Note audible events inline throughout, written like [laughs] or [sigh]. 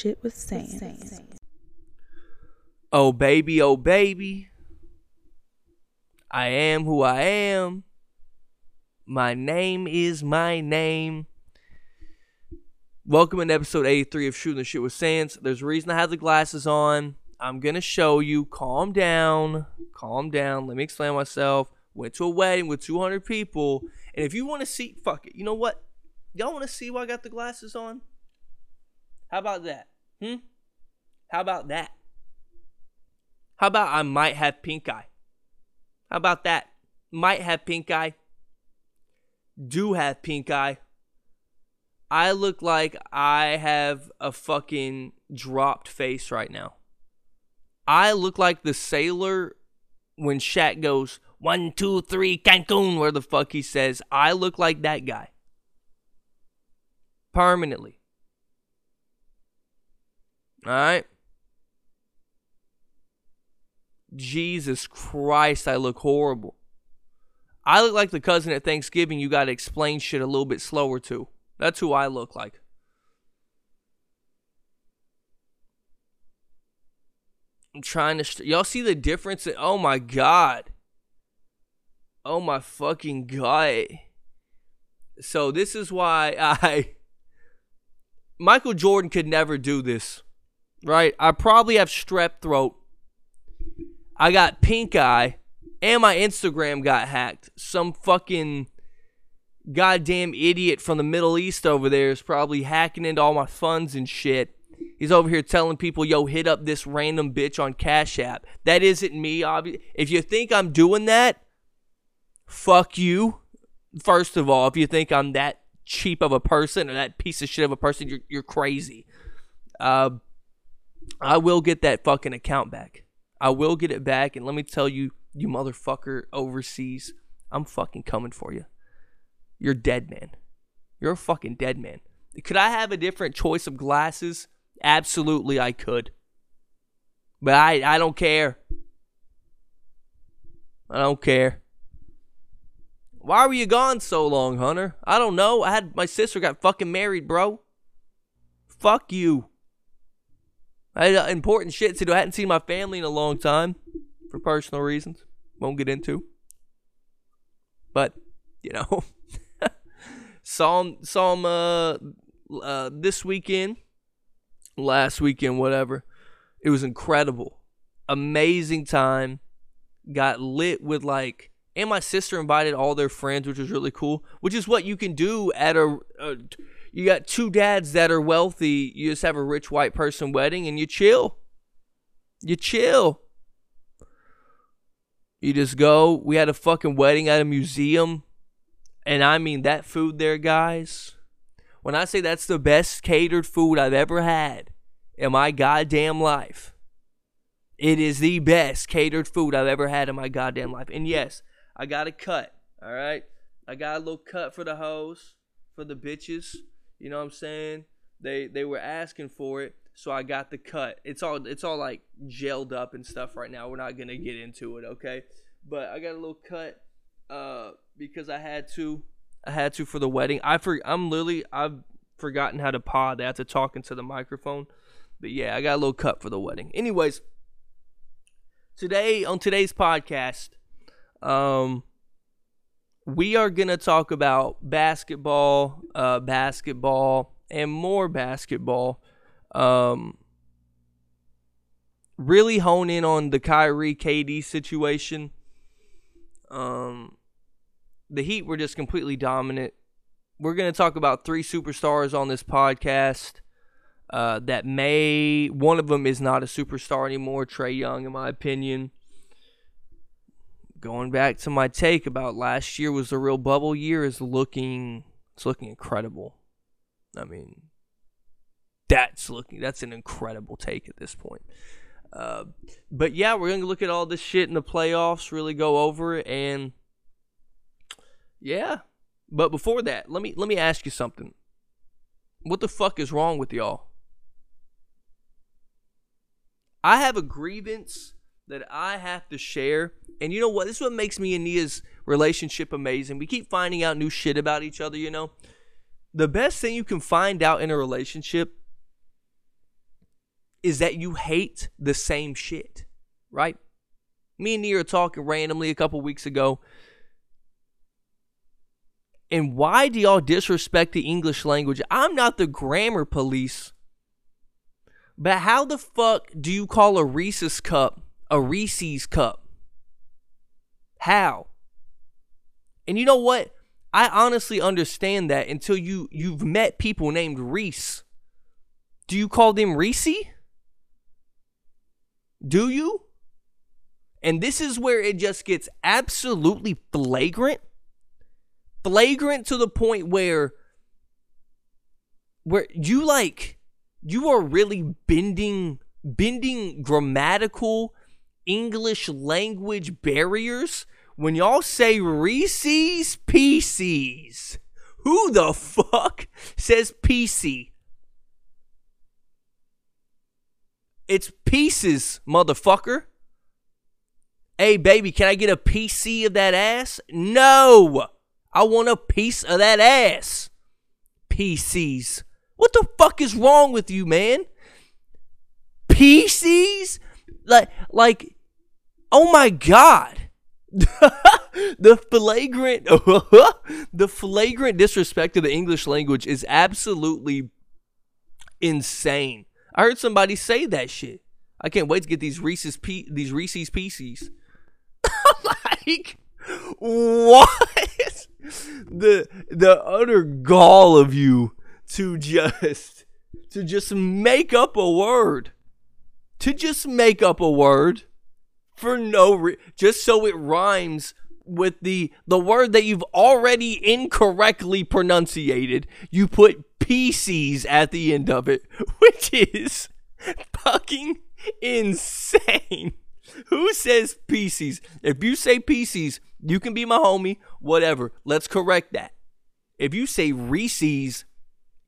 shooting the shit with sand. Oh baby, oh baby. I am who I am. My name is my name. Welcome to episode 83 of Shooting the Shit with Sans. There's a reason I have the glasses on. I'm gonna show you. Calm down. Calm down. Let me explain myself. Went to a wedding with 200 people. And if you want to see, fuck it. You know what? Y'all want to see why I got the glasses on? How about that? Hmm? How about that? How about I might have pink eye? How about that? Might have pink eye. Do have pink eye. I look like I have a fucking dropped face right now. I look like the sailor when Shaq goes, one, two, three, Cancun, where the fuck he says. I look like that guy. Permanently. Alright? Jesus Christ, I look horrible. I look like the cousin at Thanksgiving you got to explain shit a little bit slower to. That's who I look like. I'm trying to. St- Y'all see the difference? In- oh my god. Oh my fucking god. So this is why [laughs] I. Michael Jordan could never do this. Right? I probably have strep throat. I got pink eye. And my Instagram got hacked. Some fucking goddamn idiot from the Middle East over there is probably hacking into all my funds and shit. He's over here telling people, yo, hit up this random bitch on Cash App. That isn't me, obviously. If you think I'm doing that, fuck you. First of all, if you think I'm that cheap of a person or that piece of shit of a person, you're, you're crazy. Uh, I will get that fucking account back. I will get it back. And let me tell you, you motherfucker overseas, I'm fucking coming for you. You're dead, man. You're a fucking dead man. Could I have a different choice of glasses? Absolutely, I could. But I, I don't care. I don't care. Why were you gone so long, Hunter? I don't know. I had my sister got fucking married, bro. Fuck you. I had important shit to do. I hadn't seen my family in a long time for personal reasons. Won't get into. But, you know, saw him, saw him uh, uh, this weekend, last weekend, whatever. It was incredible. Amazing time. Got lit with like, and my sister invited all their friends, which was really cool. Which is what you can do at a, a you got two dads that are wealthy. You just have a rich white person wedding and you chill. You chill. You just go. We had a fucking wedding at a museum. And I mean, that food there, guys. When I say that's the best catered food I've ever had in my goddamn life, it is the best catered food I've ever had in my goddamn life. And yes, I got a cut. All right. I got a little cut for the hoes, for the bitches. You know what I'm saying? They they were asking for it, so I got the cut. It's all it's all like gelled up and stuff right now. We're not gonna get into it, okay? But I got a little cut uh because I had to. I had to for the wedding. I for I'm literally I've forgotten how to pod. I have to talk into the microphone. But yeah, I got a little cut for the wedding. Anyways, today on today's podcast, um we are going to talk about basketball, uh, basketball, and more basketball. Um, really hone in on the Kyrie KD situation. Um, the Heat were just completely dominant. We're going to talk about three superstars on this podcast. Uh, that may one of them is not a superstar anymore. Trae Young, in my opinion going back to my take about last year was the real bubble year is looking it's looking incredible. I mean, that's looking that's an incredible take at this point. Uh, but yeah, we're gonna look at all this shit in the playoffs, really go over it, and yeah. But before that, let me let me ask you something. What the fuck is wrong with y'all? I have a grievance that I have to share. And you know what? This is what makes me and Nia's relationship amazing. We keep finding out new shit about each other, you know? The best thing you can find out in a relationship is that you hate the same shit, right? Me and Nia are talking randomly a couple weeks ago. And why do y'all disrespect the English language? I'm not the grammar police. But how the fuck do you call a Reese's cup a Reese's cup? How? And you know what? I honestly understand that until you you've met people named Reese. Do you call them Reese? Do you? And this is where it just gets absolutely flagrant. Flagrant to the point where where you like you are really bending bending grammatical English language barriers when y'all say Reese's PCs. Who the fuck says PC? It's pieces, motherfucker. Hey, baby, can I get a PC of that ass? No! I want a piece of that ass. PCs. What the fuck is wrong with you, man? PCs? Like, like, oh my god. [laughs] the flagrant [laughs] the flagrant disrespect of the English language is absolutely insane. I heard somebody say that shit. I can't wait to get these Reese's P- these Reese's Pieces. [laughs] like what? the the utter gall of you to just to just make up a word. To just make up a word for no re- just so it rhymes with the the word that you've already incorrectly pronunciated. You put PCs at the end of it, [laughs] which is fucking insane. Who says PCs? If you say PCs, you can be my homie, whatever. Let's correct that. If you say Reese's,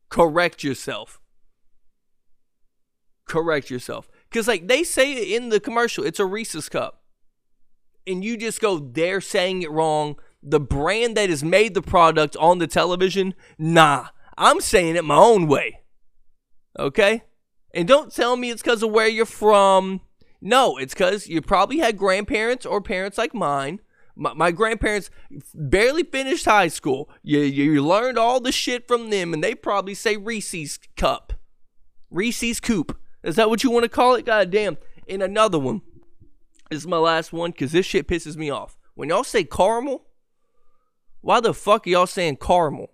correct yourself. Correct yourself. Because, like, they say in the commercial, it's a Reese's cup. And you just go, they're saying it wrong. The brand that has made the product on the television, nah, I'm saying it my own way. Okay? And don't tell me it's because of where you're from. No, it's because you probably had grandparents or parents like mine. My, my, grandparents barely finished high school. You, you learned all the shit from them, and they probably say Reese's cup. Reese's coop. Is that what you want to call it? God damn. And another one. This is my last one because this shit pisses me off. When y'all say caramel, why the fuck are y'all saying caramel?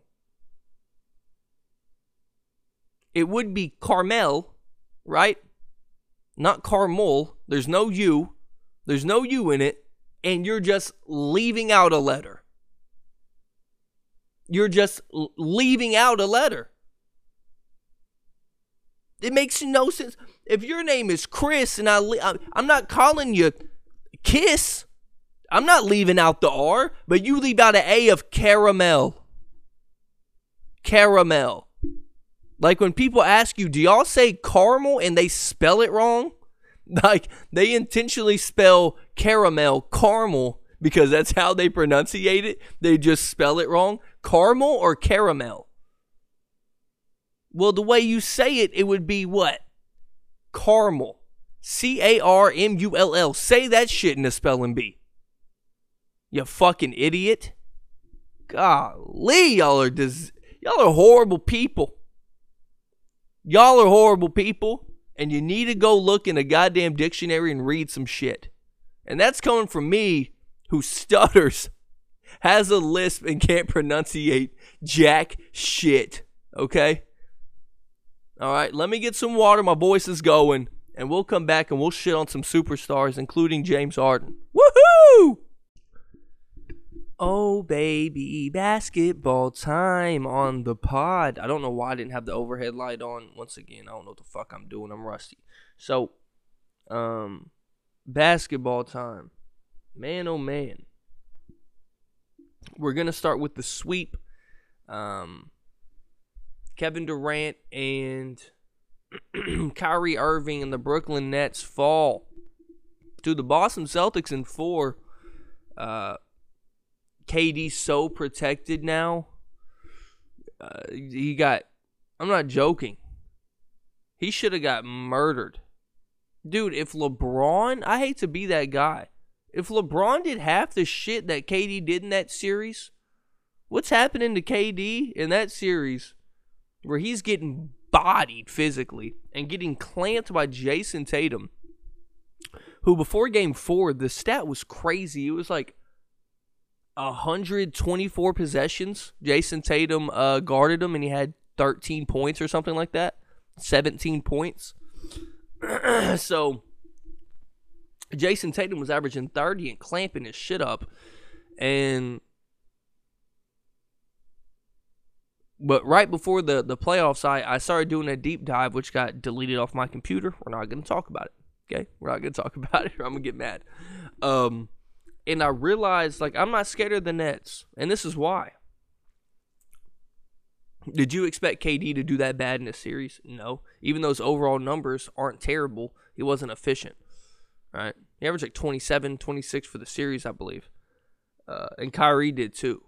It would be Carmel, right? Not caramel. There's no U. There's no U in it. And you're just leaving out a letter. You're just leaving out a letter. It makes no sense. If your name is Chris and I, I'm not calling you Kiss. I'm not leaving out the R, but you leave out an A of caramel. Caramel. Like when people ask you, do y'all say caramel and they spell it wrong? [laughs] Like they intentionally spell caramel caramel because that's how they pronunciate it. They just spell it wrong. Caramel or caramel? Well, the way you say it, it would be what? Caramel. C A R M U L L. Say that shit in a spelling bee. You fucking idiot. Golly, y'all are des- y'all are horrible people. Y'all are horrible people, and you need to go look in a goddamn dictionary and read some shit. And that's coming from me, who stutters, has a lisp, and can't pronunciate jack shit. Okay? All right, let me get some water. My voice is going, and we'll come back and we'll shit on some superstars, including James Harden. Woohoo! Oh, baby, basketball time on the pod. I don't know why I didn't have the overhead light on. Once again, I don't know what the fuck I'm doing. I'm rusty. So, um, basketball time. Man, oh man. We're gonna start with the sweep. Um, Kevin Durant and [clears throat] Kyrie Irving and the Brooklyn Nets fall to the Boston Celtics in four. Uh, KD's so protected now. Uh, he got. I'm not joking. He should have got murdered dude, if LeBron, I hate to be that guy. If LeBron did half the shit that KD did in that series, what's happening to KD in that series where he's getting bodied physically and getting clamped by Jayson Tatum, who before game four, the stat was crazy. It was like 124 possessions. Jayson Tatum uh, guarded him and he had 13 points or something like that. 17 points. [clears throat] so Jayson Tatum was averaging 30 and clamping his shit up. And but right before the the playoffs, I, I started doing a deep dive, which got deleted off my computer. We're not going to talk about it. Okay, we're not going to talk [laughs] about it, or I'm gonna get mad. Um, and I realized like I'm not scared of the Nets, and this is why. Did you expect KD to do that bad in this series? No. Even those overall numbers aren't terrible. He wasn't efficient. Right? He averaged like 27, 26 for the series, I believe. Uh, and Kyrie did too.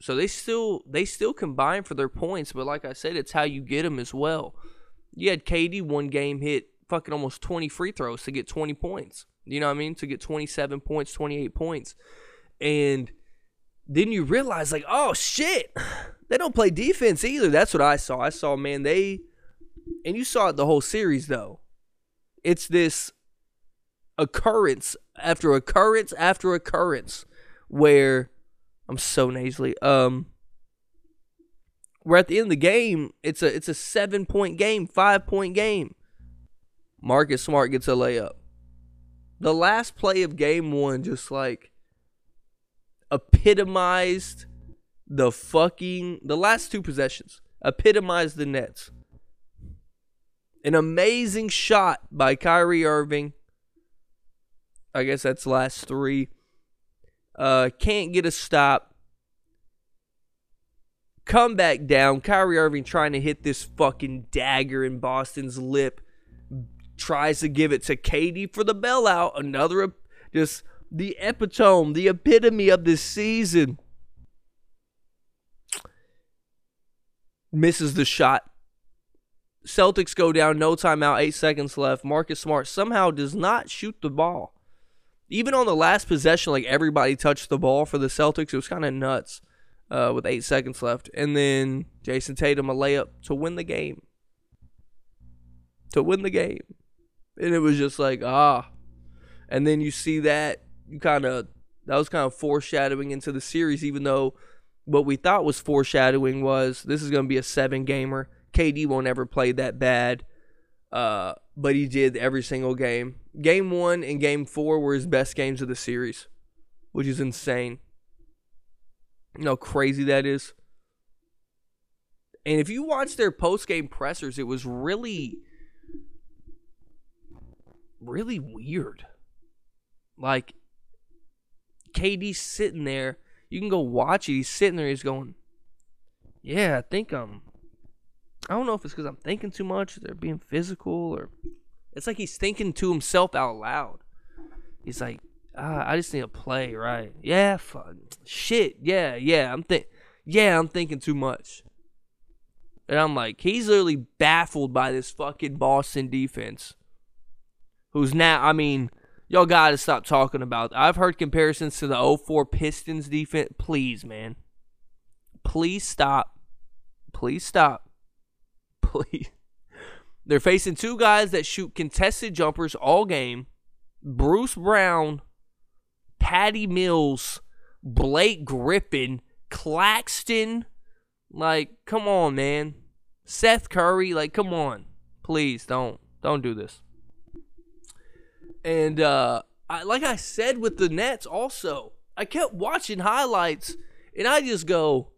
So they still they still combine for their points, but like I said, it's how you get them as well. You had KD one game hit fucking almost 20 free throws to get 20 points. You know what I mean? To get 27 points, 28 points. And then you realize like, oh shit, they don't play defense either. That's what I saw. I saw, man, they and you saw it the whole series though. It's this occurrence after occurrence after occurrence where I'm so nasally. Um, we're at the end of the game, it's a it's a seven point game, five point game. Marcus Smart gets a layup. The last play of game one just like epitomized the fucking the last two possessions epitomized the Nets. An amazing shot by Kyrie Irving. I guess that's last three. Uh, can't get a stop. Come back down. Kyrie Irving trying to hit this fucking dagger in Boston's lip. Tries to give it to KD for the bailout. Another just the epitome, the epitome of this season. Misses the shot. Celtics go down, no timeout, eight seconds left. Marcus Smart somehow does not shoot the ball. Even on the last possession, like everybody touched the ball for the Celtics. It was kind of nuts uh, with eight seconds left. And then Jayson Tatum a layup to win the game. To win the game. And it was just like, ah. And then you see that you kind of that was kind of foreshadowing into the series, even though what we thought was foreshadowing was this is going to be a seven gamer. KD won't ever play that bad, uh, but he did every single game. Game one and game four were his best games of the series, which is insane. You know crazy that is. And if you watch their post game pressers, it was really, really weird. Like KD's sitting there. You can go watch it. He's sitting there. He's going, "Yeah, I think I'm. I don't know if it's because I'm thinking too much. They're being physical, or it's like he's thinking to himself out loud. He's like, ah, I just need to play right. Yeah, fun. Shit. Yeah, yeah. I'm think. Yeah, I'm thinking too much. And I'm like, he's literally baffled by this fucking Boston defense. Who's now, I mean, y'all got to stop talking about. I've heard comparisons to the 04 Pistons defense. Please, man. Please stop. Please stop. Please. [laughs] They're facing two guys that shoot contested jumpers all game. Bruce Brown, Patty Mills, Blake Griffin, Claxton. Like, come on, man. Seth Curry, like, come on. Please don't don't do this. And uh, I, like I said with the Nets, also, I kept watching highlights, and I just go,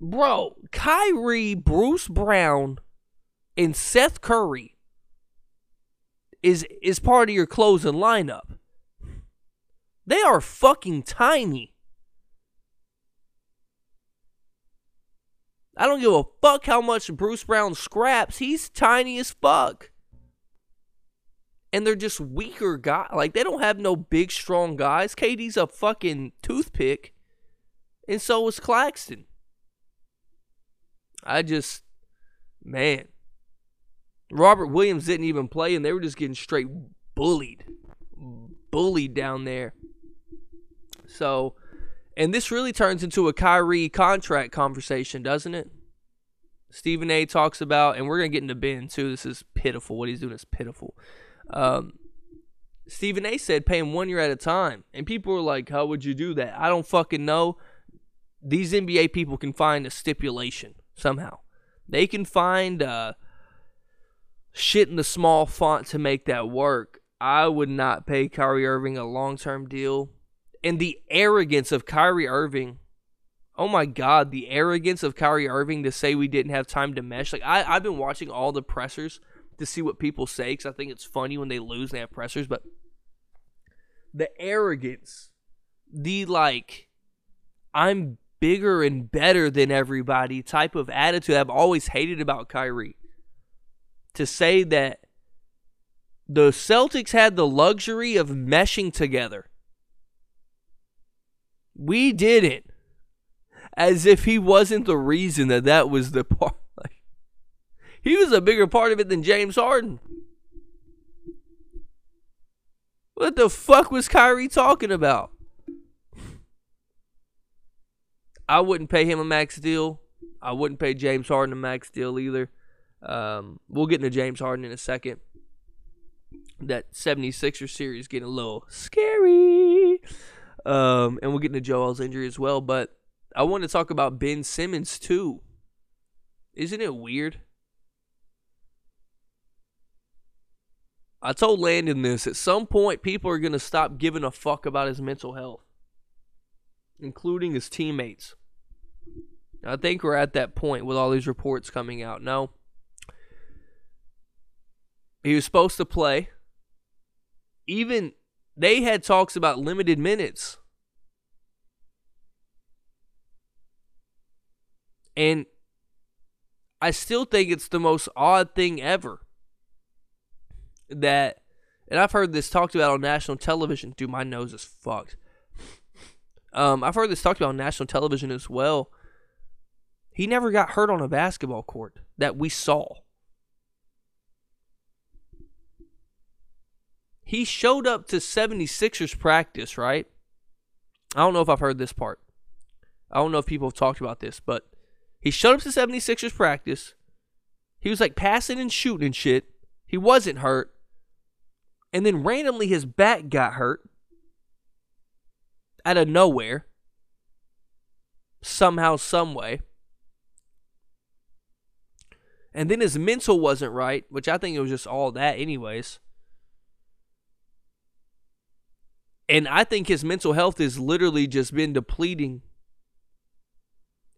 bro, Kyrie, Bruce Brown, and Seth Curry is is part of your closing lineup. They are fucking tiny. I don't give a fuck how much Bruce Brown scraps. He's tiny as fuck and they're just weaker guys. Like they don't have no big strong guys. KD's a fucking toothpick, and so is Claxton. I just, man, Robert Williams didn't even play, and they were just getting straight bullied, bullied down there. So, and this really turns into a Kyrie contract conversation, doesn't it? Stephen A. talks about, and we're gonna get into Ben too. This is pitiful. What he's doing is pitiful. Um, Stephen A. said, "Pay him one year at a time," and people were like, "How would you do that?" I don't fucking know. These NBA people can find a stipulation somehow. They can find uh, shit in the small font to make that work. I would not pay Kyrie Irving a long term deal. And the arrogance of Kyrie Irving. Oh my God, the arrogance of Kyrie Irving to say we didn't have time to mesh. Like, I, I've been watching all the pressers to see what people say because I think it's funny when they lose and they have pressers. But the arrogance, the like, I'm bigger and better than everybody type of attitude I've always hated about Kyrie. To say that the Celtics had the luxury of meshing together. We didn't. As if he wasn't the reason that that was the part. [laughs] Like, he was a bigger part of it than James Harden. What the fuck was Kyrie talking about? I wouldn't pay him a max deal. I wouldn't pay James Harden a max deal either. Um, we'll get into James Harden in a second. That 76er series getting a little scary. Um, and we'll get into Joel's injury as well. But I want to talk about Ben Simmons too. Isn't it weird? I told Landon this. At some point, people are going to stop giving a fuck about his mental health, including his teammates. I think we're at that point with all these reports coming out. No. He was supposed to play. Even they had talks about limited minutes. And I still think it's the most odd thing ever that, and I've heard this talked about on national television. Dude, my nose is fucked. Um, I've heard this talked about on national television as well he never got hurt on a basketball court that we saw. He showed up to 76ers practice, right? I don't know if I've heard this part. I don't know if people have talked about this, but he showed up to 76ers practice. He was like passing and shooting and shit. He wasn't hurt. And then randomly his back got hurt out of nowhere. Somehow, some way. And then his mental wasn't right, which I think it was just all that, anyways. And I think his mental health has literally just been depleting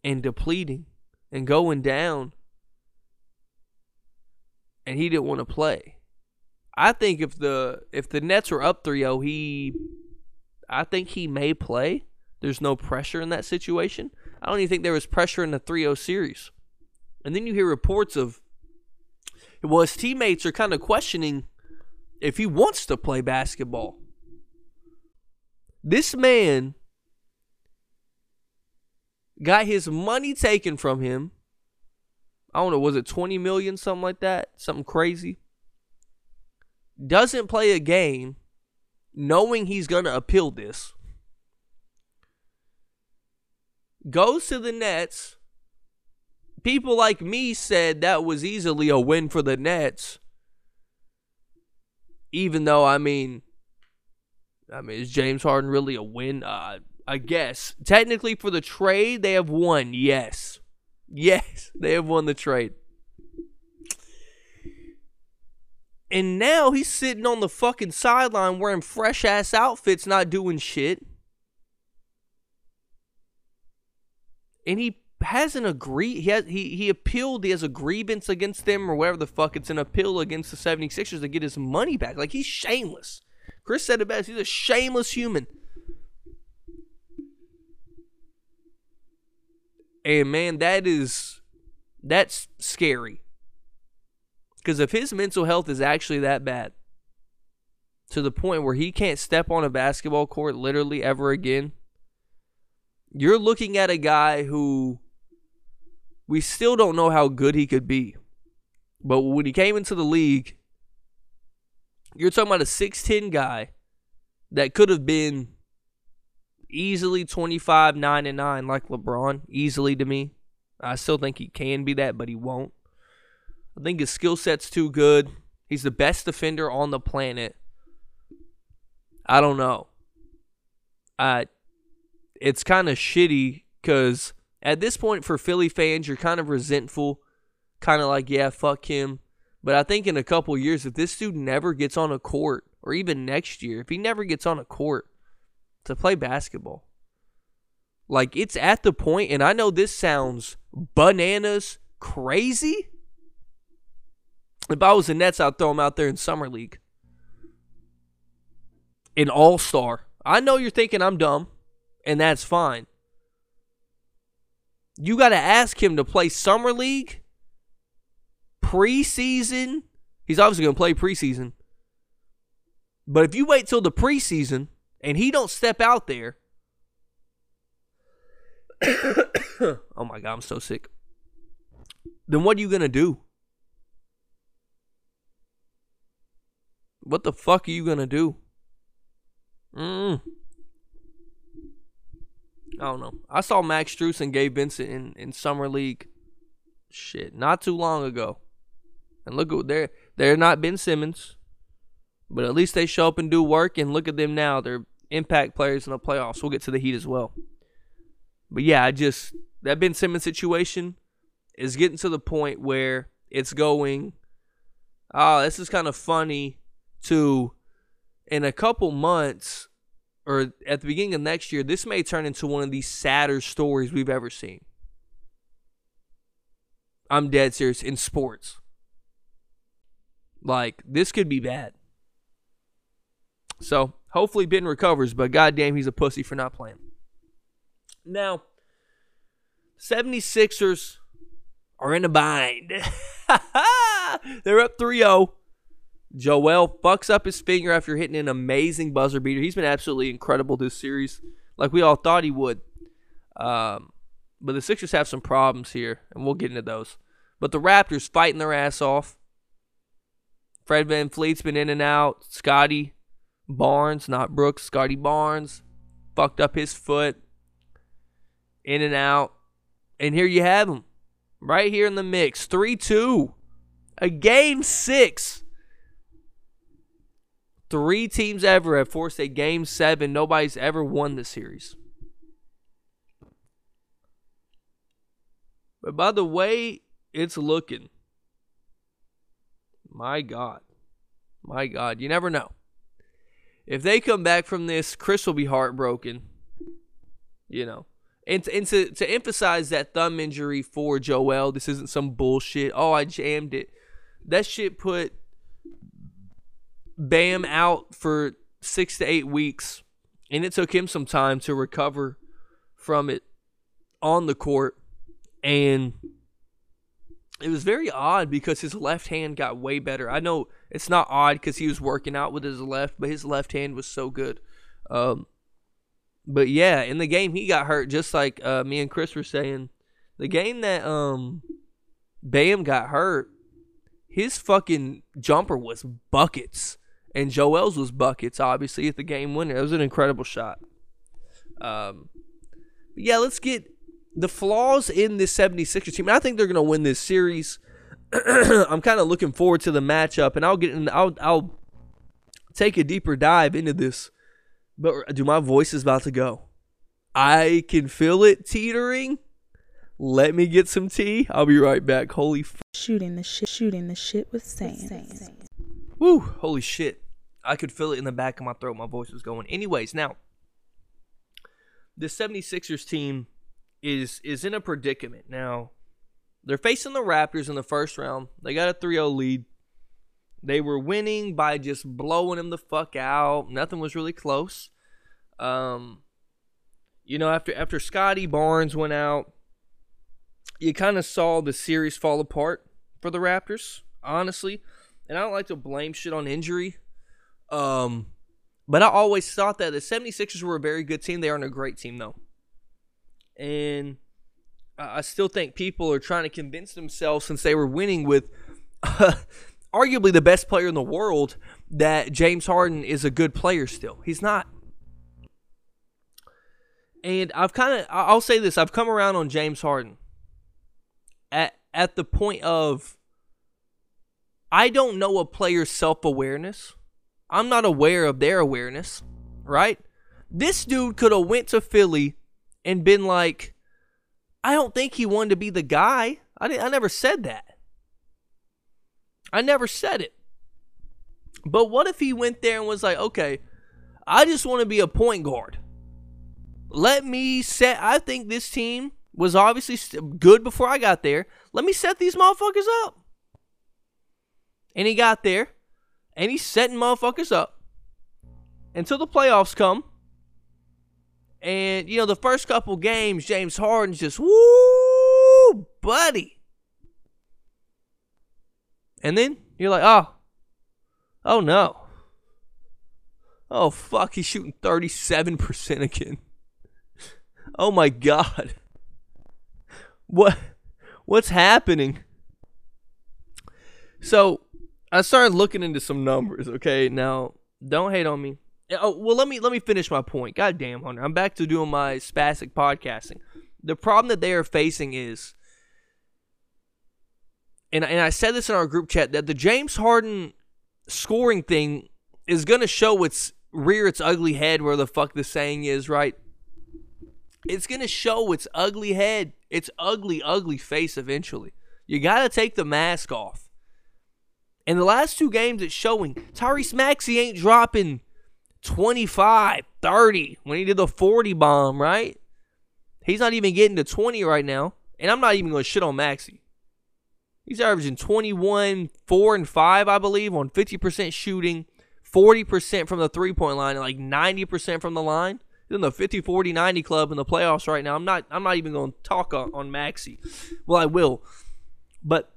and depleting and going down. And he didn't want to play. I think if the if the Nets were up 3-0, he I think he may play. There's no pressure in that situation. I don't even think there was pressure in the 3-0 series. And then you hear reports of, well, his teammates are kind of questioning if he wants to play basketball. This man got his money taken from him. I don't know, was it 20 million, something like that? Something crazy. Doesn't play a game knowing he's going to appeal this. Goes to the Nets people like me said that was easily a win for the Nets. Even though, I mean, I mean, is James Harden really a win? Uh, I guess technically for the trade they have won. Yes, yes, [laughs] they have won the trade. And now he's sitting on the fucking sideline wearing fresh ass outfits, not doing shit. And he has an agree he has he he appealed he has a grievance against them or whatever the fuck it's an appeal against the 76ers to get his money back. Like he's shameless. Chris said it best he's a shameless human. And man that is that's scary. Because if his mental health is actually that bad to the point where he can't step on a basketball court literally ever again you're looking at a guy who we still don't know how good he could be. But when he came into the league, you're talking about a 6'10 guy that could have been easily 25, 9 and 9 like LeBron, easily to me. I still think he can be that, but he won't. I think his skill set's too good. He's the best defender on the planet. I don't know. Uh, it's kind of shitty because at this point for Philly fans, you're kind of resentful, kind of like, yeah, fuck him. But I think in a couple years, if this dude never gets on a court, or even next year, if he never gets on a court to play basketball, like it's at the point, and I know this sounds bananas crazy. If I was the Nets, I'd throw him out there in summer league, an all star. I know you're thinking I'm dumb, and that's fine. You got to ask him to play summer league, preseason. He's obviously going to play preseason. But if you wait till the preseason and he don't step out there, [coughs] oh my god, I'm so sick. Then what are you going to do? What the fuck are you going to do? Mm. I don't know. I saw Max Strus and Gabe Vincent in, in summer league. Shit, not too long ago. And look at they're they're not Ben Simmons, but at least they show up and do work. And look at them now; they're impact players in the playoffs. We'll get to the Heat as well. But yeah, I just that Ben Simmons situation is getting to the point where it's going. Oh, this is kind of funny. To in a couple months, or at the beginning of next year, this may turn into one of the sadder stories we've ever seen. I'm dead serious in sports. Like, this could be bad. So, hopefully, Ben recovers, but goddamn, he's a pussy for not playing. Now, 76ers are in a bind. [laughs] They're up 3 0. Joel fucks up his finger after hitting an amazing buzzer beater. He's been absolutely incredible this series, like we all thought he would. Um, but the Sixers have some problems here, and we'll get into those. But the Raptors fighting their ass off. Fred VanVleet's been in and out. Scottie Barnes, not Brooks, Scottie Barnes, fucked up his foot. In and out. And here you have him. Right here in the mix. 3 2. A game six Three teams ever have forced a game seven. Nobody's ever won the series. But by the way it's looking, my God. My God. You never know. If they come back from this, Chris will be heartbroken. You know. And, and to, to emphasize that thumb injury for Joel, this isn't some bullshit. Oh, I jammed it. That shit put Bam out for six to eight weeks, and it took him some time to recover from it on the court. And it was very odd because his left hand got way better. I know it's not odd because he was working out with his left, but his left hand was so good. Um, but yeah, in the game he got hurt, just like uh, me and Chris were saying. The game that um, Bam got hurt, his fucking jumper was buckets and Joel's was buckets, obviously, at the game winner. It was an incredible shot. Um, yeah, let's get the flaws in this 76ers team. I think they're going to win this series. [clears throat] I'm kind of looking forward to the matchup, and I'll get in. I'll I'll take a deeper dive into this. But do my voice is about to go. I can feel it teetering. Let me get some tea. I'll be right back. Holy f- shooting the shit, shooting the shit with sand. Woo! Holy shit! I could feel it in the back of my throat. My voice was going. Anyways, now the 76ers team is is in a predicament. Now, they're facing the Raptors in the first round. They got a 3-0 lead. They were winning by just blowing them the fuck out. Nothing was really close. Um you know, after after Scottie Barnes went out, you kind of saw the series fall apart for the Raptors, honestly. And I don't like to blame shit on injury. Um, but I always thought that the 76ers were a very good team. They aren't a great team, though. And I still think people are trying to convince themselves since they were winning with [laughs] arguably the best player in the world, that James Harden is a good player still. He's not. And I've kind of I'll say this, I've come around on James Harden at at the point of I don't know a player's self-awareness. I'm not aware of their awareness, right? This dude could have went to Philly and been like I don't think he wanted to be the guy. I didn't, I never said that. I never said it. But what if he went there and was like, "Okay, I just want to be a point guard." Let me set. I think this team was obviously good before I got there. Let me set these motherfuckers up. And he got there, and he's setting motherfuckers up until the playoffs come. And, you know, the first couple games, James Harden's just, woo, buddy. And then you're like, oh, oh no. Oh, fuck, he's shooting 37% again. [laughs] Oh my god. What what's happening? So, I started looking into some numbers, okay? Now, don't hate on me. Oh, well, let me let me finish my point. God damn, Hunter. I'm back to doing my spastic podcasting. The problem that they are facing is and and I said this in our group chat that the James Harden scoring thing is going to show its rear its ugly head where the fuck the saying is, right? it's going to show its ugly head, its ugly, ugly face eventually. You got to take the mask off. In the last two games, it's showing Tyrese Maxey ain't dropping 25, 30 when he did the 40 bomb, right? He's not even getting to 20 right now. And I'm not even going to shit on Maxey. He's averaging 21, 4, and 5, I believe, on 50% shooting, 40% from the three point line, and like 90% from the line He's in the 50 40 90 club in the playoffs right now. I'm not I'm not even going to talk on, on Maxey. Well, I will. But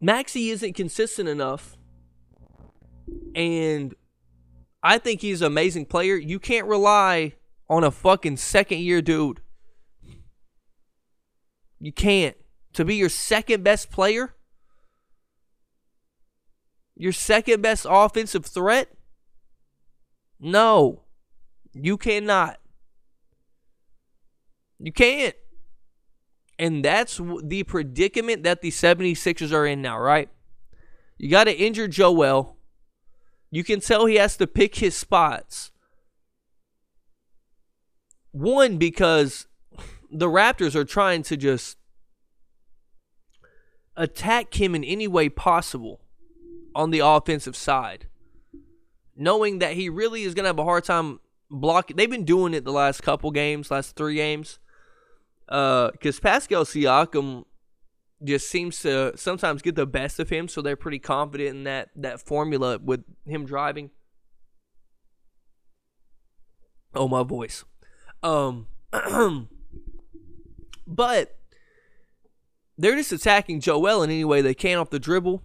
Maxey isn't consistent enough. And I think he's an amazing player. You can't rely on a fucking second year dude. You can't. To be your second best player, your second best offensive threat, no, you cannot. You can't. And that's the predicament that the 76ers are in now, right? You got to injure Joel. You can tell he has to pick his spots. One, because the Raptors are trying to just attack him in any way possible on the offensive side knowing that he really is going to have a hard time blocking. They've been doing it the last couple games, last three games. Because uh, Pascal Siakam just seems to sometimes get the best of him, so they're pretty confident in that that formula with him driving. Oh my voice. Um [clears throat] but they're just attacking Joel in any way they can off the dribble.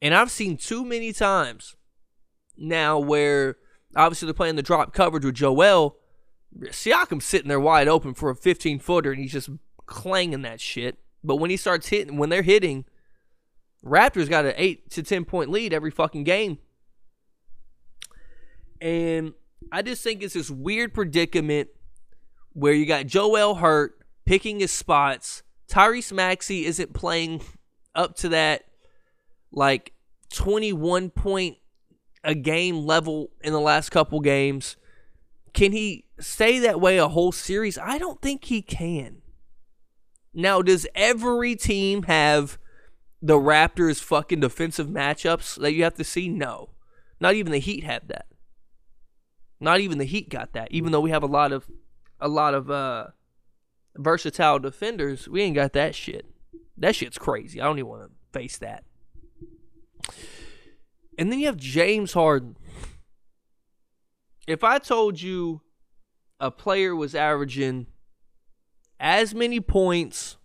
And I've seen too many times now where obviously they're playing the drop coverage with Joel. Siakam's sitting there wide open for a 15 footer and he's just clanging that shit. But when he starts hitting, when they're hitting, Raptors got an 8 to 10 point lead every fucking game. And I just think it's this weird predicament where you got Joel hurt, picking his spots. Tyrese Maxey isn't playing up to that like 21 point a game level in the last couple games. Can he stay that way a whole series? I don't think he can. Now, does every team have the Raptors fucking defensive matchups that you have to see? No. Not even the Heat have that. Not even the Heat got that. Even though we have a lot of a lot of uh versatile defenders, we ain't got that shit. That shit's crazy. I don't even want to face that. And then you have James Harden. If I told you a player was averaging as many points,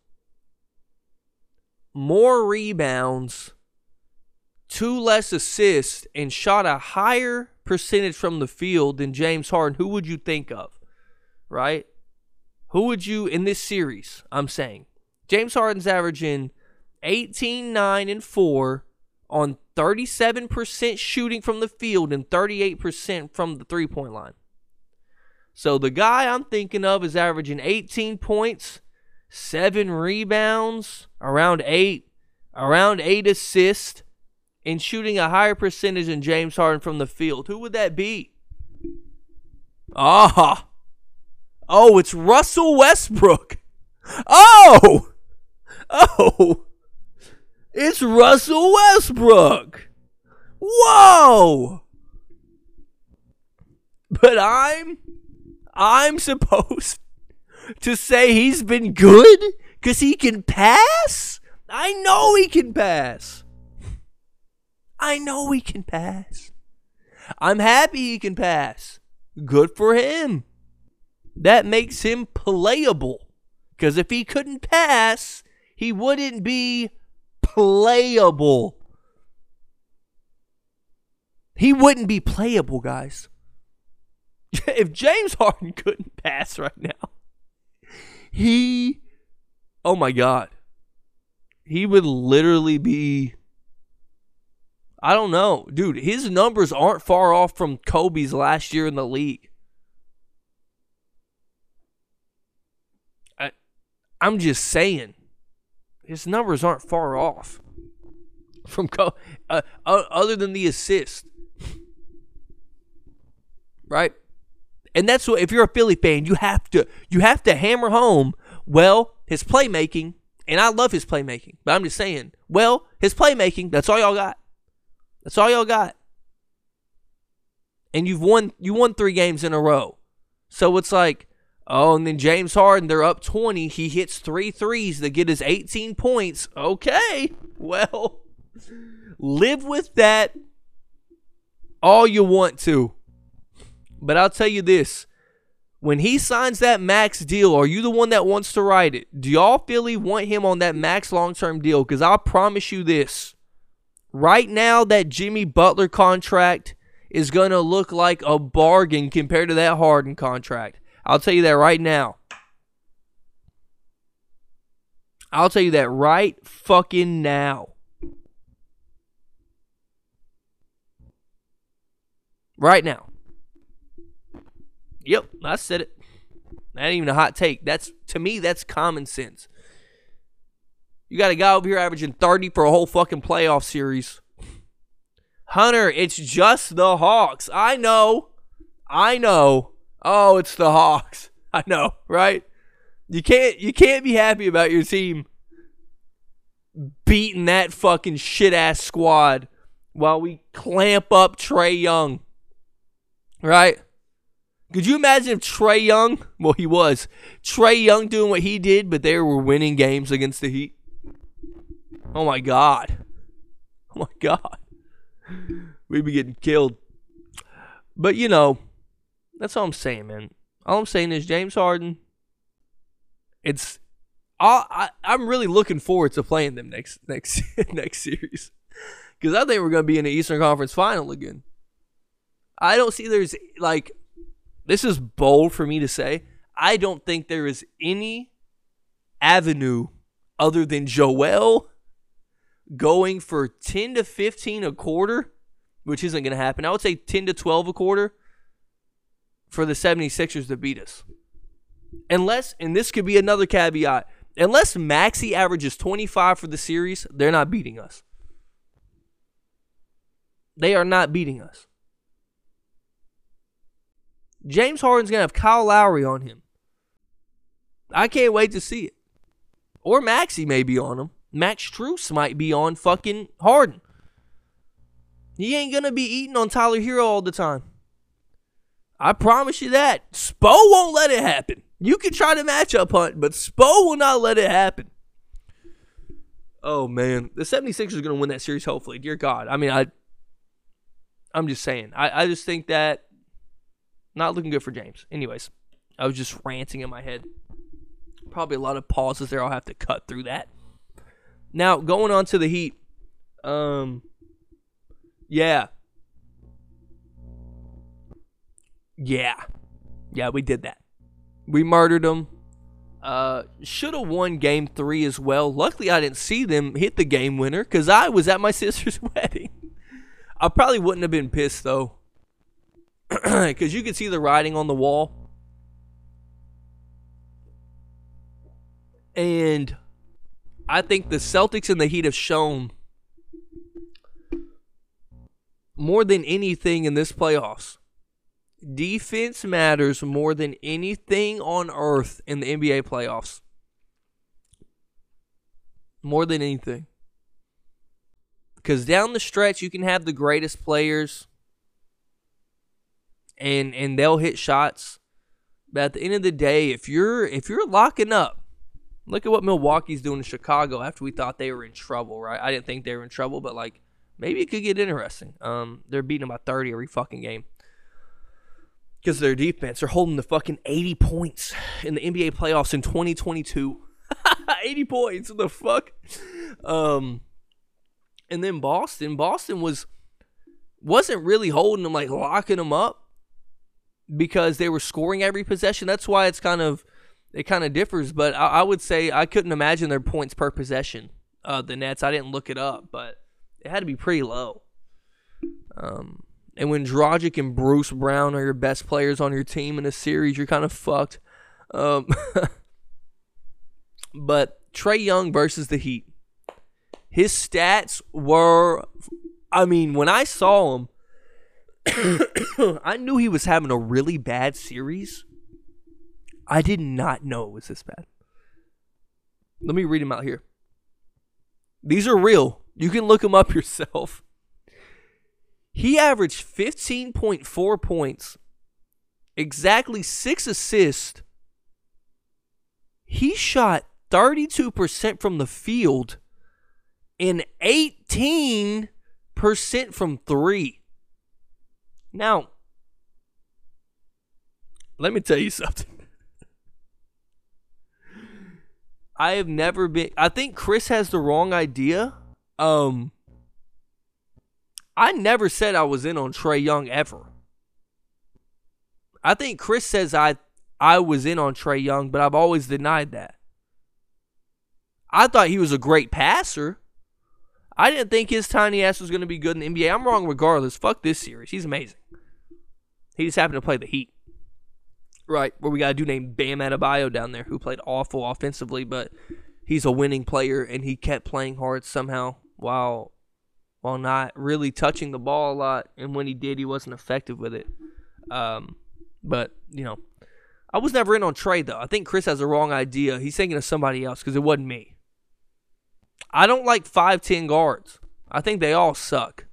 more rebounds, two less assists, and shot a higher percentage from the field than James Harden, who would you think of? Right? Who would you, in this series, I'm saying, James Harden's averaging 18, 9, and 4 on 37% shooting from the field and 38% from the three point line. So the guy I'm thinking of is averaging 18 points, seven rebounds, around eight, around eight assists, and shooting a higher percentage than James Harden from the field. Who would that be? Ah. Oh, it's Russell Westbrook. Oh. Oh. It's Russell Westbrook. Whoa. But I'm I'm supposed to say he's been good cuz he can pass? I know he can pass. I know he can pass. I'm happy he can pass. Good for him. That makes him playable. Because if he couldn't pass, he wouldn't be playable. He wouldn't be playable, guys. [laughs] if James Harden couldn't pass right now, he, oh my God, he would literally be. I don't know. Dude, his numbers aren't far off from Kobe's last year in the league. I, I'm just saying his numbers aren't far off from uh, uh, other than the assist. right? And that's what if you're a Philly fan, you have to you have to hammer home well his playmaking, and I love his playmaking. But I'm just saying, well, his playmaking, that's all y'all got. That's all y'all got. And you've won you won 3 games in a row. So it's like Oh, and then James Harden, they're up 20. He hits three threes to get his 18 points. Okay, well, [laughs] live with that all you want to. But I'll tell you this when he signs that max deal, are you the one that wants to ride it? Do y'all Philly want him on that max long term deal? Because I'll promise you this right now, that Jimmy Butler contract is going to look like a bargain compared to that Harden contract. I'll tell you that right now. I'll tell you that right fucking now. Right now. Yep, I said it. That ain't even a hot take. That's to me, that's common sense. You got a guy over here averaging 30 for a whole fucking playoff series. Hunter, it's just the Hawks. I know. I know. Oh, it's the Hawks. [laughs] I know, right? You can't you can't be happy about your team beating that fucking shit ass squad while we clamp up Trae Young. Right? Could you imagine if Trae Young, well he was, Trae Young doing what he did, but they were winning games against the Heat? Oh my god. Oh my god. We'd be getting killed. But you know, that's all I'm saying, man. All I'm saying is James Harden. It's I, I am really looking forward to playing them next [laughs] next next series because I think we're gonna be in the Eastern Conference Final again. I don't see there's like this is bold for me to say. I don't think there is any avenue other than Joel going for 10 to 15 a quarter, which isn't going to happen. I would say 10 to 12 a quarter for the 76ers to beat us. Unless, and this could be another caveat, unless Maxey averages 25 for the series, they're not beating us. They are not beating us. James Harden's going to have Kyle Lowry on him. I can't wait to see it. Or Maxey may be on him. Max Strus might be on fucking Harden. He ain't going to be eating on Tyler Herro all the time. I promise you that. Spo won't let it happen. You can try to matchup hunt, but Spo will not let it happen. Oh man, the 76ers are going to win that series hopefully. Dear God. I mean, I I'm just saying. I I just think that not looking good for James. Anyways, I was just ranting in my head. Probably a lot of pauses there. I'll have to cut through that. Now, going on to the Heat. Um yeah, yeah. Yeah, we did that. We murdered them. Uh, should have won game three as well. Luckily, I didn't see them hit the game winner because I was at my [laughs] sister's wedding. I probably wouldn't have been pissed though, [clears throat] because you could see the writing on the wall. And I think the Celtics and the Heat have shown more than anything in this playoffs. Defense matters more than anything on earth in the NBA playoffs. More than anything. Because down the stretch, you can have the greatest players and and they'll hit shots. But at the end of the day, if you're if you're locking up, look at what Milwaukee's doing in Chicago after we thought they were in trouble, right? I didn't think they were in trouble, but like maybe it could get interesting. Um, they're beating them by 30 every fucking game because their defense. They're holding the fucking 80 points in the NBA playoffs in 2022. [laughs] 80 points. What the fuck? Um, and then Boston. Boston was wasn't really holding them like locking them up because they were scoring every possession. That's why it's kind of it kind of differs. But I, I would say I couldn't imagine their points per possession. Uh, the Nets. I didn't look it up, but it had to be pretty low. Um, and when Dragic and Bruce Brown are your best players on your team in a series, you're kind of fucked. Um, [laughs] but Trae Young versus the Heat. His stats were, I mean, when I saw him, [coughs] I knew he was having a really bad series. I did not know it was this bad. Let me read him out here. These are real. You can look them up [laughs] yourself. He averaged 15.4 points, exactly six assists. He shot 32% from the field and 18% from three. Now, let me tell you something. I have never been I think Chris has the wrong idea. Um I never said I was in on Trae Young ever. I think Chris says I I was in on Trae Young, but I've always denied that. I thought he was a great passer. I didn't think his tiny ass was going to be good in the NBA. I'm wrong regardless. Fuck this series. He's amazing. He just happened to play the Heat. Right, where we got a dude named Bam Adebayo down there who played awful offensively, but he's a winning player and he kept playing hard somehow while while not really touching the ball a lot. And when he did, he wasn't effective with it. Um, but you know, I was never in on trade though. I think Chris has a wrong idea. He's thinking of somebody else because it wasn't me. I don't like five ten guards. I think they all suck,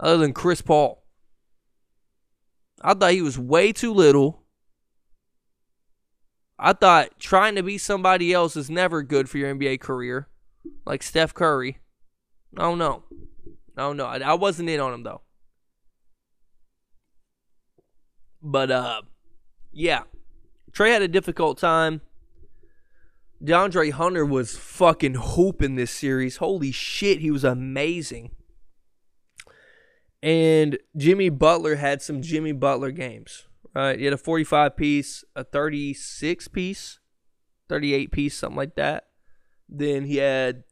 other than Chris Paul. I thought he was way too little. I thought trying to be somebody else is never good for your NBA career, like Steph Curry. No. Oh no, I, don't know. I wasn't in on him though. But uh, yeah, Trae had a difficult time. DeAndre Hunter was fucking hooping this series. Holy shit, he was amazing. And Jimmy Butler had some Jimmy Butler games. Right, he had a 45 piece, a 36 piece, 38 piece, something like that. Then he had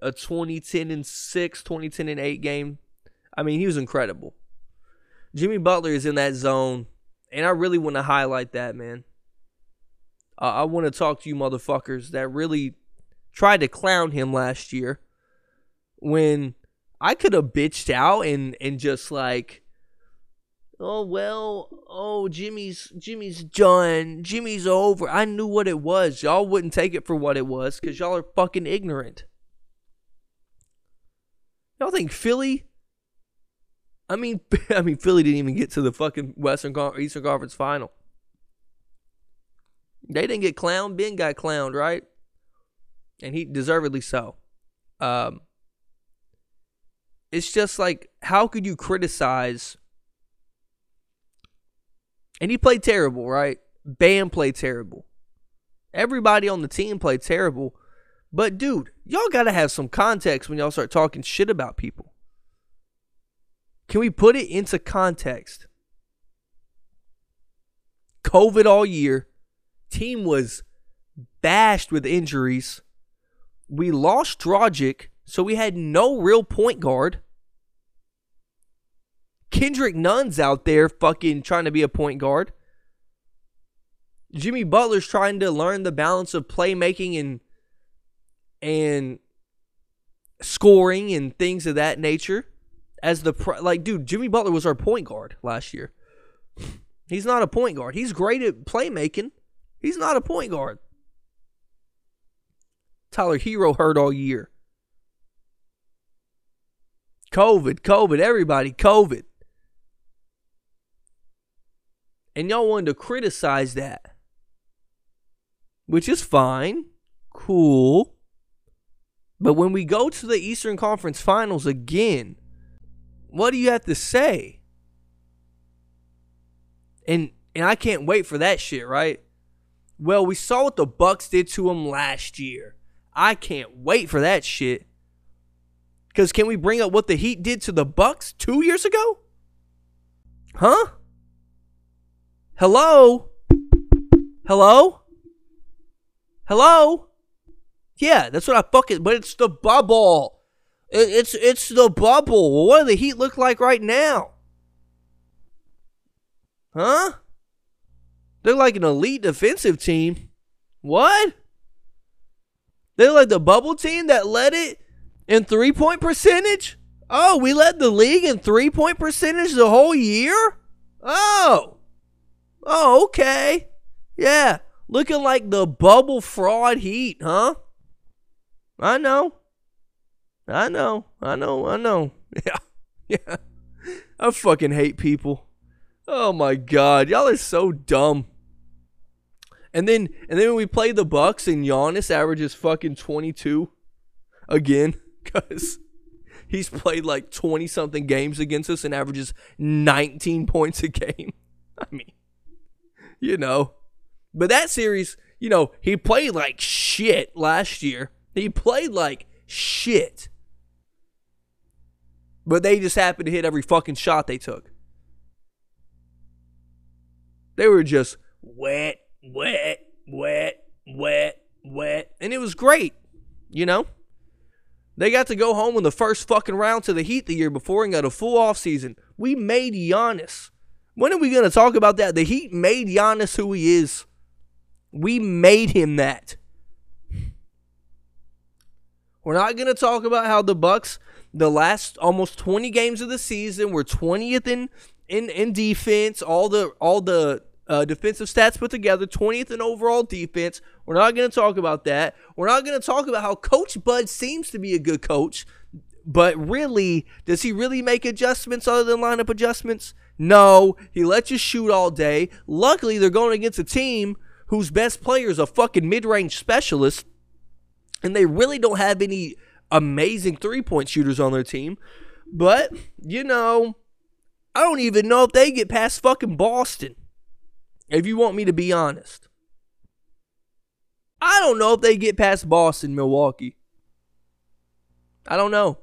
a 2010 and 6, 2010 and 8 game. I mean, he was incredible. Jimmy Butler is in that zone, and I really want to highlight that, man. Uh, I want to talk to you motherfuckers that really tried to clown him last year when I could have bitched out and and just like oh well oh Jimmy's Jimmy's done Jimmy's over I knew what it was y'all wouldn't take it for what it was cuz y'all are fucking ignorant Y'all think Philly? I mean, [laughs] I mean, Philly didn't even get to the fucking Western Con- Eastern Conference Final. They didn't get clowned. Ben got clowned, right? And he deservedly so. Um, it's just like, how could you criticize? And he played terrible, right? Bam played terrible. Everybody on the team played terrible. But dude, y'all gotta have some context when y'all start talking shit about people. Can we put it into context? COVID all year, team was bashed with injuries. We lost Dragic, so we had no real point guard. Kendrick Nunn's out there fucking trying to be a point guard. Jimmy Butler's trying to learn the balance of playmaking and and scoring and things of that nature. As the like, dude, Jimmy Butler was our point guard last year. He's not a point guard. He's great at playmaking. He's not a point guard. Tyler Herro hurt all year. COVID, COVID, everybody, COVID. And y'all wanted to criticize that. Which is fine. Cool. But when we go to the Eastern Conference Finals again, what do you have to say? And and I can't wait for that shit, right? Well, we saw what the Bucks did to them last year. I can't wait for that shit. Cuz can we bring up what the Heat did to the Bucks 2 years ago? Huh? Hello? Hello? Hello? Yeah, that's what I fucking. But it's the bubble. It, it's it's the bubble. What do the Heat look like right now? Huh? They're like an elite defensive team. What? They're like the bubble team that led it in three point percentage. Oh, we led the league in three point percentage the whole year. Oh. Oh, okay. Yeah. Looking like the bubble fraud heat, huh? I know. I know. I know. I know. [laughs] Yeah. Yeah. I fucking hate people. Oh my god. Y'all are so dumb. And then and then we play the Bucks and Giannis averages fucking 22 again [laughs] cuz he's played like 20 something games against us and averages 19 points a game. [laughs] I mean, you know. But that series, you know, he played like shit last year. He played like shit. But they just happened to hit every fucking shot they took. They were just wet, wet, wet, wet, wet. And it was great, you know? They got to go home in the first fucking round to the Heat the year before and got a full off season. We made Giannis. When are we going to talk about that? The Heat made Giannis who he is. We made him that. We're not going to talk about how the Bucks the last almost 20 games of the season were 20th in in in defense, all the all the uh, defensive stats put together, 20th in overall defense. We're not going to talk about that. We're not going to talk about how Coach Bud seems to be a good coach, but really, does he really make adjustments other than lineup adjustments? No, he lets you shoot all day. Luckily, they're going against a team whose best player is a fucking mid-range specialist, and they really don't have any amazing three-point shooters on their team. But, you know, I don't even know if they get past fucking Boston. If you want me to be honest. I don't know if they get past Boston, Milwaukee. I don't know.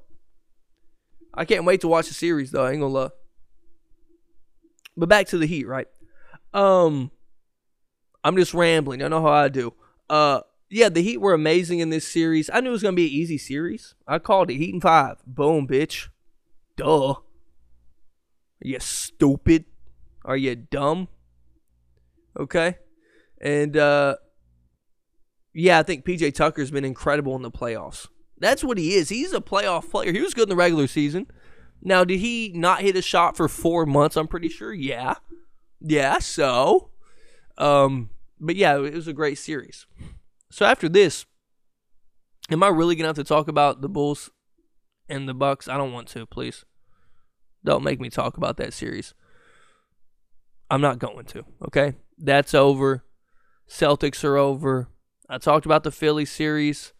I can't wait to watch the series though, I ain't gonna lie. But back to the Heat, right? Um I'm just rambling. I know how I do. Uh yeah, the Heat were amazing in this series. I knew it was gonna be an easy series. I called it Heat and five. Boom, bitch. Duh. Are you stupid? Are you dumb? Okay. And uh yeah, I think PJ Tucker's been incredible in the playoffs. That's what he is. He's a playoff player. He was good in the regular season. Now, did he not hit a shot for four months? I'm pretty sure. Yeah. Yeah, so. Um, but yeah, it was a great series. So after this, am I really gonna have to talk about the Bulls and the Bucks? I don't want to, please. Don't make me talk about that series. I'm not going to, okay? That's over. Celtics are over. I talked about the Philly series.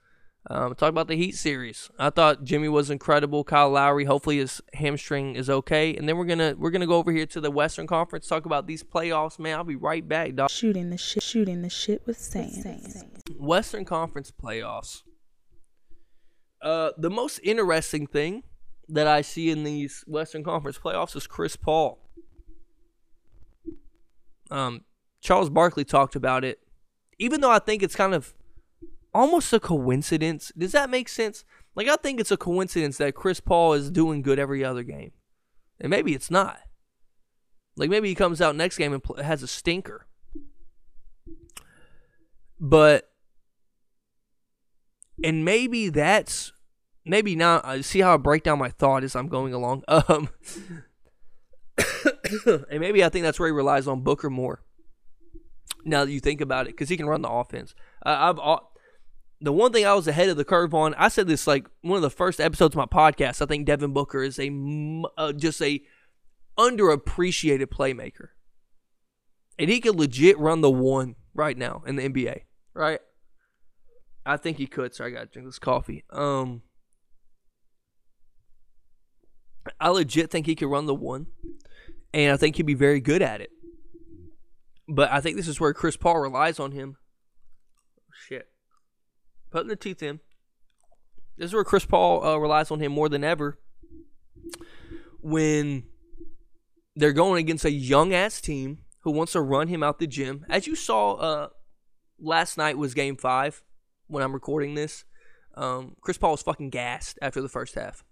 Um, talk about the Heat series. I thought Jimmy was incredible. Kyle Lowry, hopefully his hamstring is okay. And then we're gonna we're gonna go over here to the Western Conference, talk about these playoffs. Man, I'll be right back, dog. Shooting the shit, shooting the shit with sand. Western Conference playoffs. Uh, the most interesting thing that I see in these Western Conference playoffs is Chris Paul. Um, Charles Barkley talked about it. Even though I think it's kind of almost a coincidence. Does that make sense? Like I think it's a coincidence that Chris Paul is doing good every other game, and maybe it's not. Like maybe he comes out next game and pl- has a stinker. But and maybe that's maybe now I see how I break down my thought as I'm going along. [laughs] Um [coughs] and maybe I think that's where he relies on Booker more. Now that you think about it, because he can run the offense. Uh, I've the one thing I was ahead of the curve on. I said this like one of the first episodes of my podcast. I think Devin Booker is a uh, just a underappreciated playmaker, and he could legit run the one right now in the NBA. Right? I think he could. Sorry, I gotta drink this coffee. Um, I legit think he could run the one, and I think he'd be very good at it. But I think this is where Chris Paul relies on him. Shit, putting the teeth in. This is where Chris Paul uh, relies on him more than ever. When they're going against a young ass team who wants to run him out the gym, as you saw uh, last night was Game Five when I'm recording this. Um, Chris Paul was fucking gassed after the first half.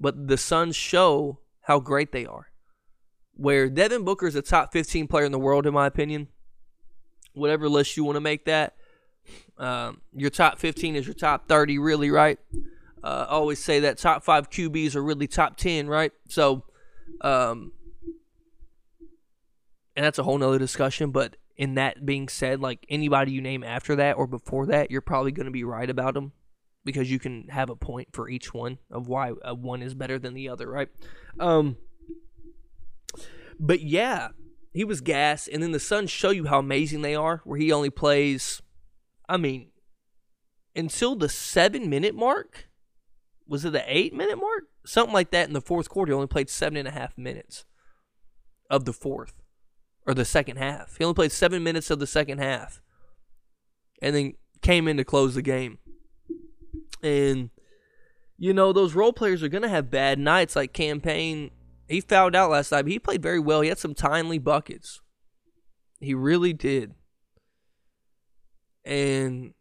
But the Suns show how great they are. Where Devin Booker is a top 15 player in the world, in my opinion. Whatever list you want to make that. Um, your top 15 is your top 30, really, right? Uh, always say that top five QBs are really top 10, right? So, um, and that's a whole nother discussion. But in that being said, like anybody you name after that or before that, you're probably going to be right about them because you can have a point for each one of why one is better than the other, right? Um, but yeah, he was gas, and then the Suns show you how amazing they are. Where he only plays, I mean, until the seven minute mark. Was it the eight minute mark? Something like that in the fourth quarter. He only played seven and a half minutes of the fourth or the second half. He only played seven minutes of the second half, and then came in to close the game. And you know those role players are gonna have bad nights. Like Cam Payne, he fouled out last night, he played very well. He had some timely buckets. He really did. And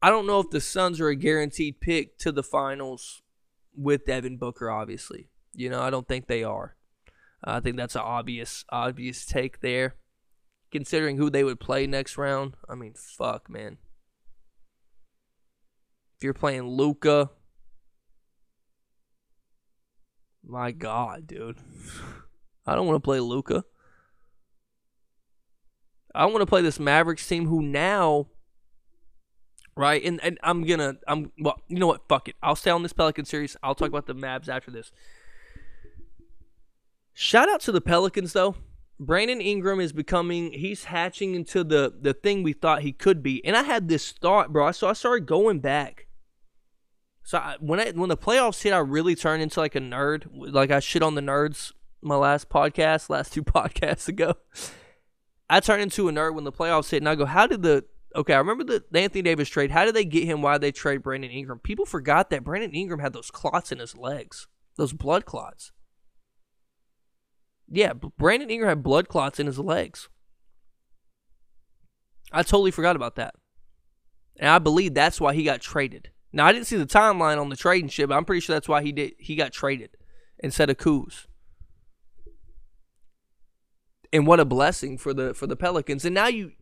I don't know if the Suns are a guaranteed pick to the finals with Devin Booker. Obviously, you know I don't think they are. Uh, I think that's an obvious, obvious take there. Considering who they would play next round, I mean, fuck, man. If you're playing Luka, my mm-hmm. God, dude, I don't want to play Luka. I want to play this Mavericks team who now, right? And and I'm gonna, I'm well, you know what? Fuck it. I'll stay on this Pelican series. I'll talk about the Mavs after this. Shout out to the Pelicans though. Brandon Ingram is becoming he's hatching into the the thing we thought he could be. And I had this thought, bro. So I started going back. So I, when I when the playoffs hit, I really turned into like a nerd. Like I shit on the nerds my last podcast, last two [laughs] podcasts ago. I turned into a nerd when the playoffs hit, and I go, "How did the okay? I remember the, the Anthony Davis trade. How did they get him? Why did they trade Brandon Ingram? People forgot that Brandon Ingram had those clots in his legs, those blood clots. Yeah, Brandon Ingram had blood clots in his legs. I totally forgot about that. And I believe that's why he got traded. Now I didn't see the timeline on the trading ship, but I'm pretty sure that's why he did he got traded instead of Kuz. And what a blessing for the for the Pelicans. And now you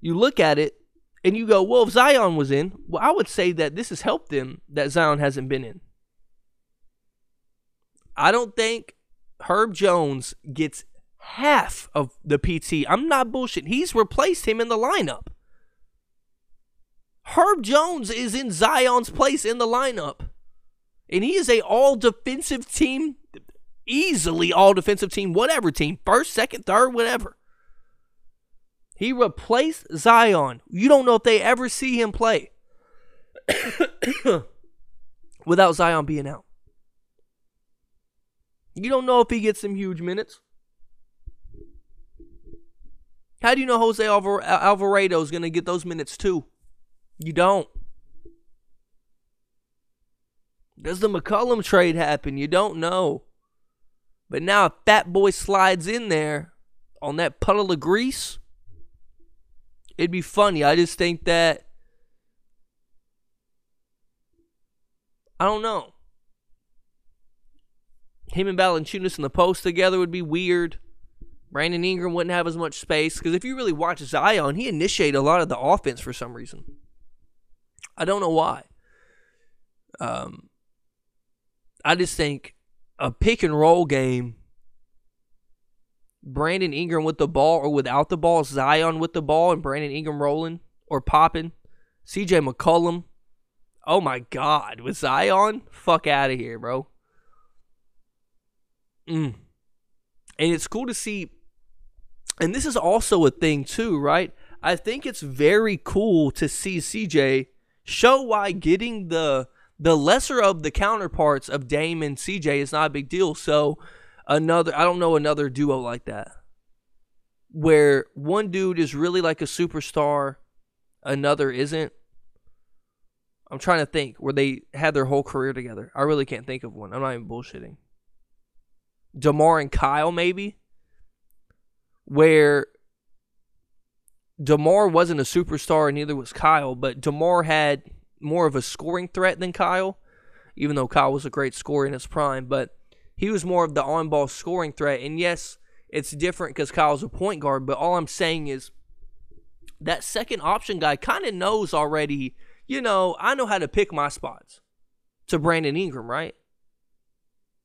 you look at it and you go, well, if Zion was in, well, I would say that this has helped them that Zion hasn't been in. I don't think Herb Jones gets half of the PT. I'm not bullshit. He's replaced him in the lineup. Herb Jones is in Zion's place in the lineup. And he is a all defensive team, easily all defensive team, whatever team, first, second, third, whatever. He replaced Zion. You don't know if they ever see him play [coughs] without Zion being out. You don't know if he gets some huge minutes. How do you know Jose Alvar- Alvarado is going to get those minutes too? You don't. Does the McCollum trade happen? You don't know. But now if Fat Boy slides in there on that puddle of grease, it'd be funny. I just think that I don't know. Him and Valanciunas in the post together would be weird. Brandon Ingram wouldn't have as much space because if you really watch Zion, he initiated a lot of the offense for some reason. I don't know why. Um, I just think a pick and roll game, Brandon Ingram with the ball or without the ball, Zion with the ball and Brandon Ingram rolling or popping, CJ McCollum. Oh my God, with Zion, fuck out of here, bro. Mm. And it's cool to see and this is also a thing too, right? I think it's very cool to see CJ show why getting the the lesser of the counterparts of Dame and CJ is not a big deal. So another I don't know another duo like that. Where one dude is really like a superstar, another isn't. I'm trying to think where they had their whole career together. I really can't think of one. I'm not even bullshitting. DeMar and Kyle maybe where DeMar wasn't a superstar and neither was Kyle, but DeMar had more of a scoring threat than Kyle, even though Kyle was a great scorer in his prime, but he was more of the on ball scoring threat. And yes, it's different because Kyle's a point guard, but all I'm saying is that second option guy kind of knows already, you know, I know how to pick my spots to Brandon Ingram, right?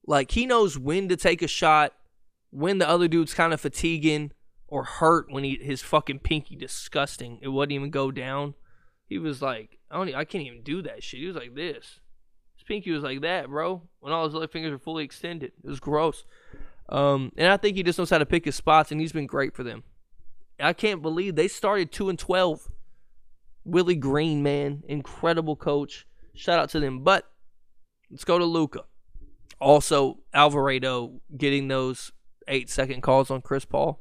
Like he knows when to take a shot when the other dude's kind of fatiguing or hurt when he his fucking pinky disgusting. It wouldn't even go down. He was like, I don't, I can't even do that shit. He was like this. His pinky was like that, bro. When all his other fingers were fully extended, it was gross. Um, and I think he just knows how to pick his spots, and he's been great for them. I can't believe they started two and twelve. Willie Green, man, incredible coach. Shout out to them. But let's go to Luka. Also, Alvarado getting those eight second calls on Chris Paul.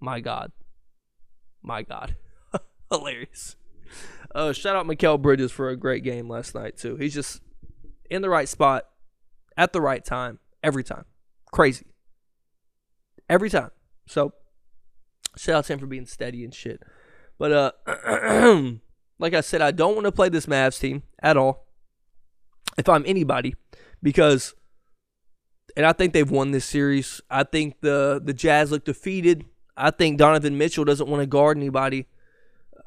My God. My God. [laughs] Hilarious. Uh, shout out Mikal Bridges for a great game last night, too. He's just in the right spot at the right time every time. Crazy. Every time. So, shout out to him for being steady and shit. But, uh, [clears throat] like I said, I don't want to play this Mavs team at all if I'm anybody because and I think they've won this series. I think the the Jazz look defeated. I think Donovan Mitchell doesn't want to guard anybody.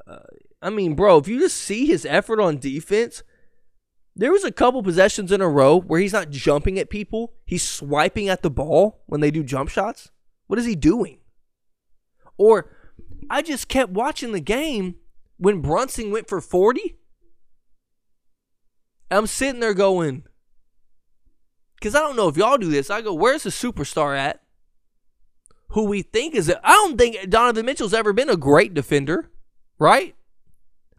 Uh, I mean, bro, if you just see his effort on defense, there was a couple possessions in a row where he's not jumping at people. He's swiping at the ball when they do jump shots. What is he doing? Or I just kept watching the game when Brunson went for 40. I'm sitting there going, because I don't know if y'all do this. I go, where's the superstar at? Who we think is I don't think Donovan Mitchell's ever been a great defender, right?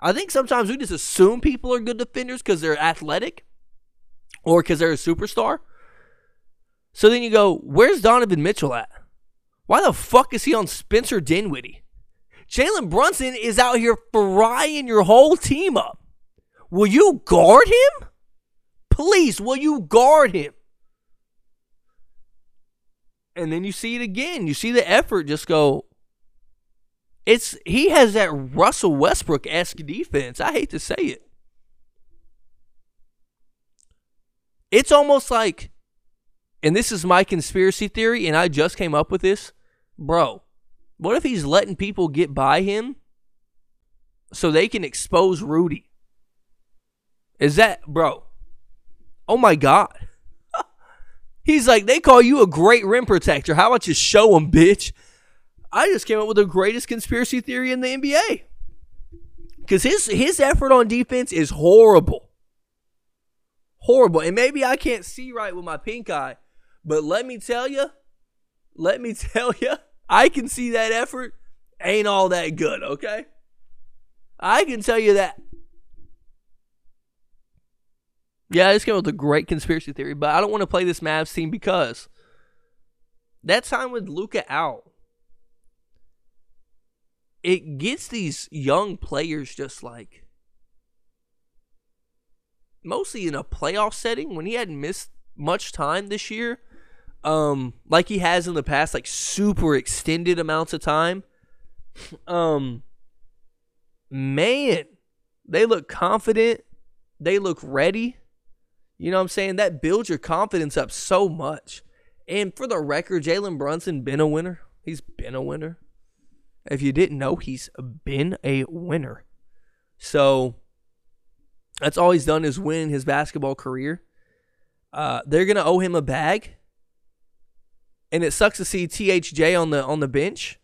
I think sometimes we just assume people are good defenders because they're athletic or because they're a superstar. So then you go, where's Donovan Mitchell at? Why the fuck is he on Spencer Dinwiddie? Jalen Brunson is out here frying your whole team up. Will you guard him? Please, will you guard him? And then you see it again. You see the effort just go. It's he has that Russell Westbrook esque defense. I hate to say it. It's almost like, and this is my conspiracy theory, and I just came up with this, bro. What if he's letting people get by him so they can expose Rudy? Is that, bro? Oh my God. He's like, they call you a great rim protector. How about you show them, bitch? I just came up with the greatest conspiracy theory in the NBA. Because his his effort on defense is horrible. Horrible. And maybe I can't see right with my pink eye, but let me tell you, let me [laughs] tell you, I can see that effort ain't all that good, okay? I can tell you that. Yeah, this came with a great conspiracy theory, but I don't want to play this Mavs team because that time with Luka out, it gets these young players just like mostly in a playoff setting when he hadn't missed much time this year, um, like he has in the past, like super extended amounts of time. Um, man, they look confident. They look ready You know what I'm saying? That builds your confidence up so much. And for the record, Jalen Brunson been a winner. He's been a winner. If you didn't know, he's been a winner. So that's all he's done is win his basketball career. Uh, they're gonna owe him a bag, and it sucks to see THJ on the on the bench,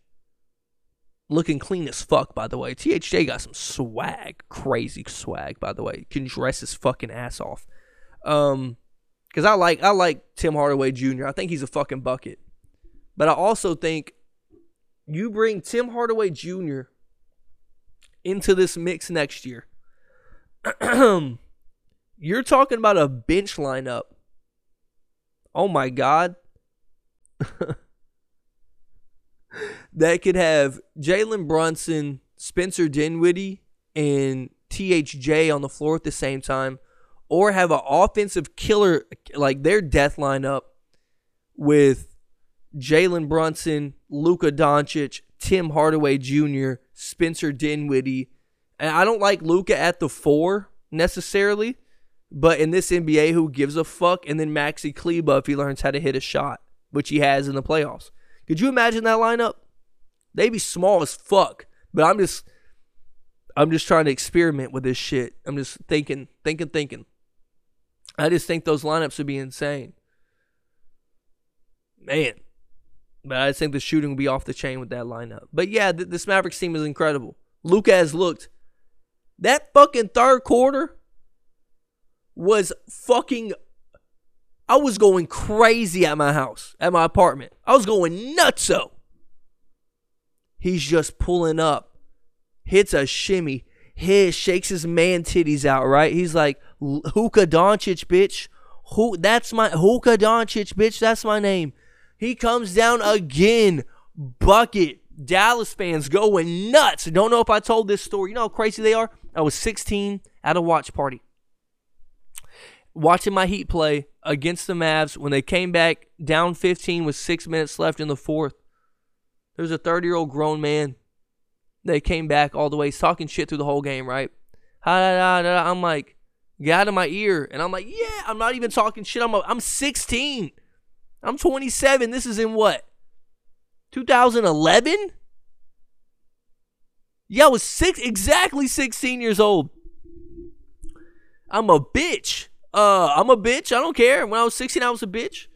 looking clean as fuck. By the way, THJ got some swag, crazy swag. By the way, can dress his fucking ass off. Um, because I like I like Tim Hardaway Jr. I think he's a fucking bucket, but I also think you bring Tim Hardaway Jr. into this mix next year. [clears throat] You're talking about a bench lineup oh my God, [laughs] that could have Jalen Brunson, Spencer Dinwiddie, and THJ on the floor at the same time, or have an offensive killer like their death lineup with Jalen Brunson, Luka Doncic, Tim Hardaway Jr., Spencer Dinwiddie. And I don't like Luka at the four necessarily, but in this NBA, who gives a fuck? And then Maxi Kleber if he learns how to hit a shot, which he has in the playoffs. Could you imagine that lineup? They'd be small as fuck. But I'm just I'm just trying to experiment with this shit. I'm just thinking, thinking, thinking. I just think those lineups would be insane. Man. But I think the shooting will be off the chain with that lineup. But yeah, this Mavericks team is incredible. Luka has looked. That fucking third quarter was fucking I was going crazy at my house, at my apartment. I was going nutso. He's just pulling up, hits a shimmy, his shakes his man titties out, right? He's like, Hookah Doncic, bitch. Who that's my Hookah Doncic, bitch. That's my name. He comes down again. Bucket. Dallas fans going nuts. Don't know if I told this story. You know how crazy they are? I was 16 at a watch party watching my Heat play against the Mavs when they came back down 15 with six minutes left in the fourth. There was a 30 year old grown man. They came back all the way, talking shit through the whole game, right? I'm like, get out of my ear. And I'm like, yeah, I'm not even talking shit. I'm, a, I'm 16. I'm 27. This is in what? 2011? Yeah, I was six, exactly 16 years old. I'm a bitch. Uh, I'm a bitch. I don't care. When I was 16, I was a bitch.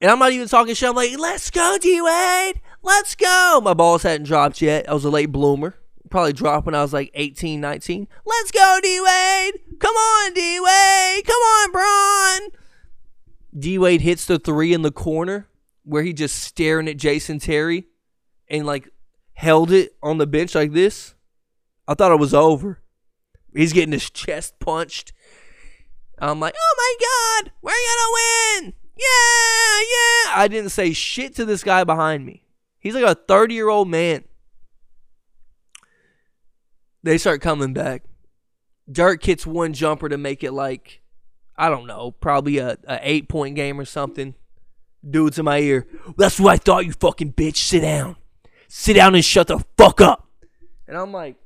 And I'm not even talking shit. I'm like, let's go, D Wade. Let's go. My balls hadn't dropped yet. I was a late bloomer. Probably dropped when I was like 18, 19. Let's go, D Wade. Come on, D Wade. Come on, Bron. D Wade hits the three in the corner where he just staring at Jason Terry and like held it on the bench like this. I thought it was over. He's getting his chest punched. I'm like, oh my God, we're gonna win. Yeah, yeah. I didn't say shit to this guy behind me. He's like a 30 year old man. They start coming back. Dirk hits one jumper to make it like, I don't know, probably a, a eight point game or something. Dude's in my ear. That's what I thought, you fucking bitch. Sit down. Sit down and shut the fuck up. And I'm like,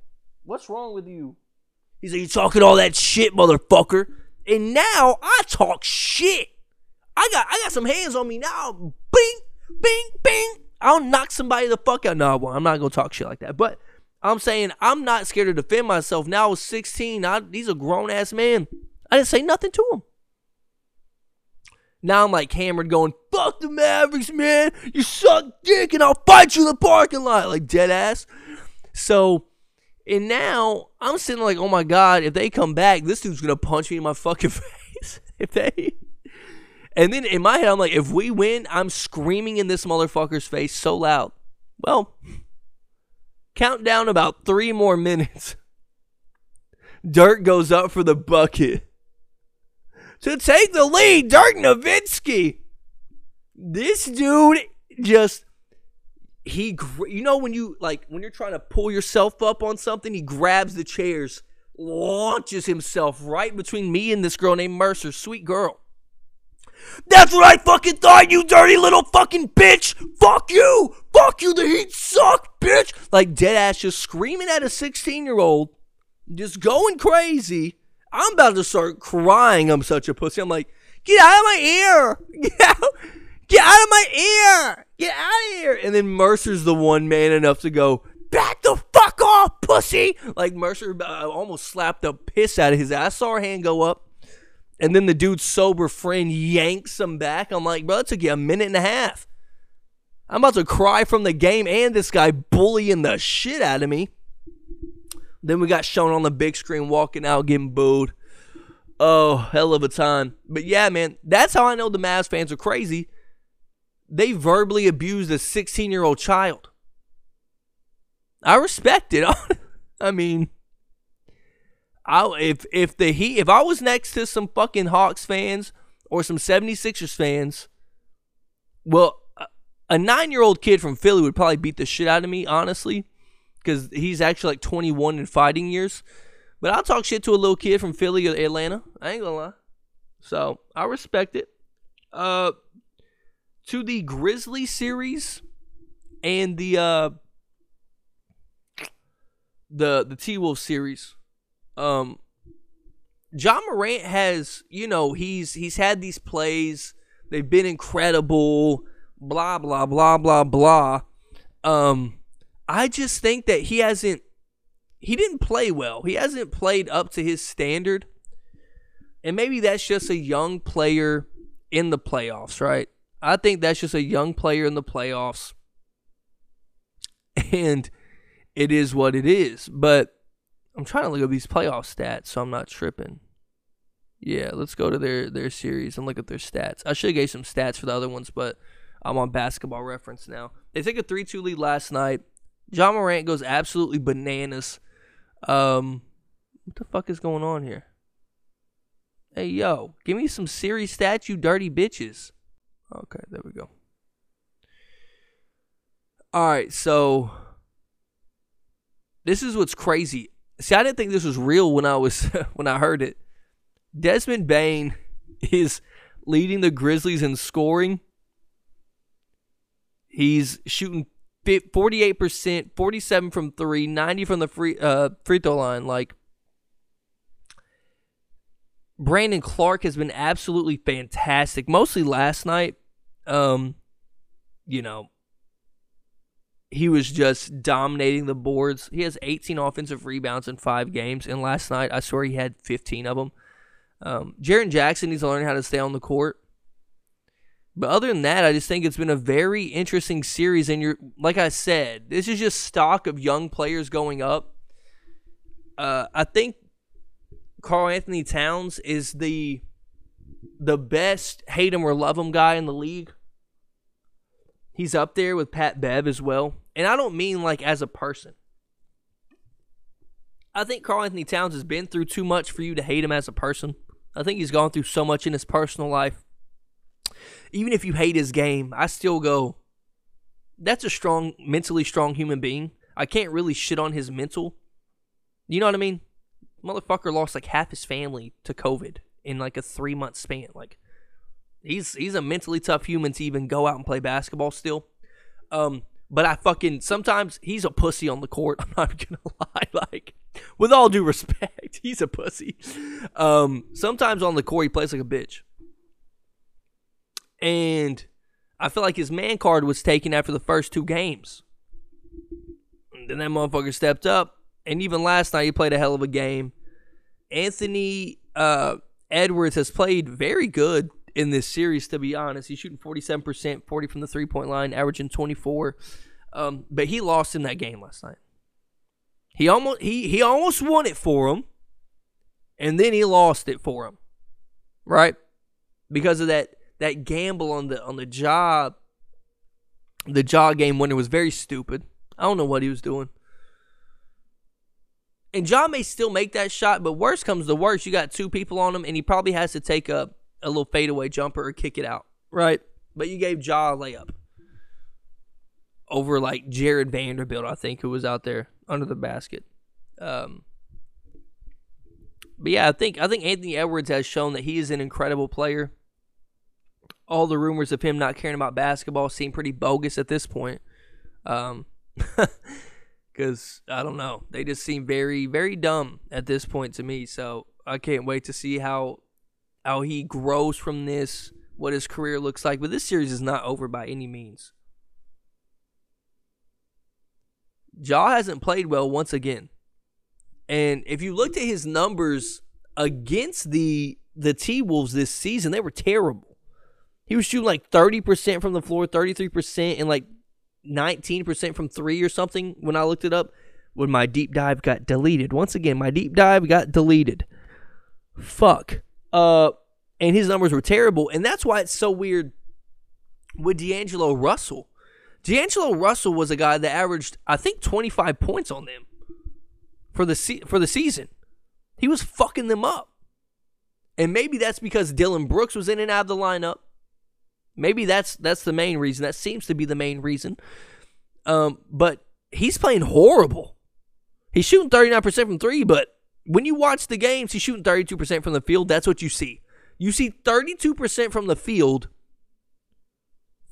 what's wrong with you? He's like, you talking all that shit, motherfucker. And now I talk shit. I got I got some hands on me now. Bing, bing, bing. I'll knock somebody the fuck out. No, I'm not gonna talk shit like that. But I'm saying I'm not scared to defend myself. Now I was 16. I, he's a grown ass man. I didn't say nothing to him. Now I'm like hammered, going, "Fuck the Mavericks, man! You suck dick, and I'll fight you in the parking lot." Like dead ass. So and now I'm sitting like, oh my god, if they come back, this dude's gonna punch me in my fucking [laughs] face. if they And then in my head, I'm like, if we win, I'm screaming in this motherfucker's face so loud. Well, count down about three more minutes. [laughs] Dirk goes up for the bucket. To take the lead, Dirk Nowitzki. This dude just he you know when you like when you're trying to pull yourself up on something he grabs the chairs launches himself right between me and this girl named mercer sweet girl that's what i fucking thought you dirty little fucking bitch fuck you fuck you the heat suck bitch like dead ass just screaming at a 16 year old just going crazy I'm about to start crying. I'm such a pussy. I'm like, get out of my ear. [laughs] Get out. Get out of my ear. Get out of here. And then Mercer's the one man enough to go, back the fuck off, pussy. Like Mercer uh, almost slapped the piss out of his ass. I saw her hand go up. And then the dude's sober friend yanks him back. I'm like, bro, it took you a minute and a half. I'm about to cry from the game and this guy bullying the shit out of me. Then we got shown on the big screen walking out getting booed. Oh, hell of a time. But yeah, man, that's how I know the Mavs fans are crazy. They verbally abused a 16 year old child. I respect it. [laughs] I mean, I if if the Heat if I was next to some fucking Hawks fans or some 76ers fans, well, a nine year old kid from Philly would probably beat the shit out of me, honestly, because he's actually like 21 in fighting years. But I'll talk shit to a little kid from Philly or Atlanta. I ain't gonna lie. So I respect it. Uh, to the Grizzly series and the uh the the T Wolf series. Um, Ja Morant has, you know, he's he's had these plays. They've been incredible. Blah blah blah blah blah. Um, I just think that he hasn't. He didn't play well. He hasn't played up to his standard. And maybe that's just a young player in the playoffs, right? I think that's just a young player in the playoffs. And it is what it is. But I'm trying to look at these playoff stats so I'm not tripping. Yeah, let's go to their their series and look at their stats. I should have gave some stats for the other ones, but I'm on basketball reference now. They take a 3-2 lead last night. John Morant goes absolutely bananas. Um what the fuck is going on here? Hey yo, give me some series stats, you dirty bitches. Okay, there we go. All right, so this is what's crazy. See, I didn't think this was real when I was [laughs] when I heard it. Desmond Bane is leading the Grizzlies in scoring. He's shooting 48%, 47 from 3, 90 from the free uh, free throw line like Brandon Clarke has been absolutely fantastic. Mostly last night. Um you know, he was just dominating the boards. He has 18 offensive rebounds in five games, and last night I swear he had 15 of them. Um, Jaren Jackson needs to learn how to stay on the court. But other than that, I just think it's been a very interesting series. And you're, like I said, this is just stock of young players going up. Uh, I think Karl-Anthony Towns is the the best hate him or love him guy in the league. He's up there with Pat Bev as well. And I don't mean like as a person. I think Karl-Anthony Towns has been through too much for you to hate him as a person. I think he's gone through so much in his personal life. Even if you hate his game, I still go, that's a strong, mentally strong human being. I can't really shit on his mental. You know what I mean? Motherfucker lost like half his family to COVID in like a three month span. Like, he's he's a mentally tough human to even go out and play basketball still. Um, but I fucking sometimes he's a pussy on the court. [laughs] I'm not gonna lie. [laughs] Like, with all due respect, [laughs] he's a pussy. Um, sometimes on the court he plays like a bitch, and I feel like his man card was taken after the first two games. And then that motherfucker stepped up, and even last night he played a hell of a game. Anthony uh, Edwards has played very good in this series, to be honest. He's shooting 47%, 40 from the three point line, averaging 24. Um, but he lost in that game last night. He almost he he almost won it for him, and then he lost it for him. Right? Because of that that gamble on the on the job. The Ja game winner was very stupid. I don't know what he was doing. And John may still make that shot, but worse comes to worst, you got two people on him, and he probably has to take a a little fadeaway jumper or kick it out, right? But you gave Ja a layup over like Jarred Vanderbilt, I think, who was out there under the basket. Um, but yeah, I think I think Anthony Edwards has shown that he is an incredible player. All the rumors of him not caring about basketball seem pretty bogus at this point. Um, [laughs] because I don't know, they just seem very very dumb at this point to me. So I can't wait to see how how he grows from this, what his career looks like. But this series is not over by any means. Ja hasn't played well once again. And if you looked at his numbers against the the T Wolves this season, they were terrible. He was shooting like 30% from the floor, 33%, and like 19% from three or something when I looked it up. When my deep dive got deleted. Once again, my deep dive got deleted. Fuck. Uh, and his numbers were terrible. And that's why it's so weird with D'Angelo Russell. D'Angelo Russell was a guy that averaged, I think, 25 points on them for the se- for the season. He was fucking them up. And maybe that's because Dillon Brooks was in and out of the lineup. Maybe that's that's the main reason. That seems to be the main reason. Um, but he's playing horrible. He's shooting 39% from three, but when you watch the games, he's shooting 32% from the field. That's what you see. You see 32% from the field,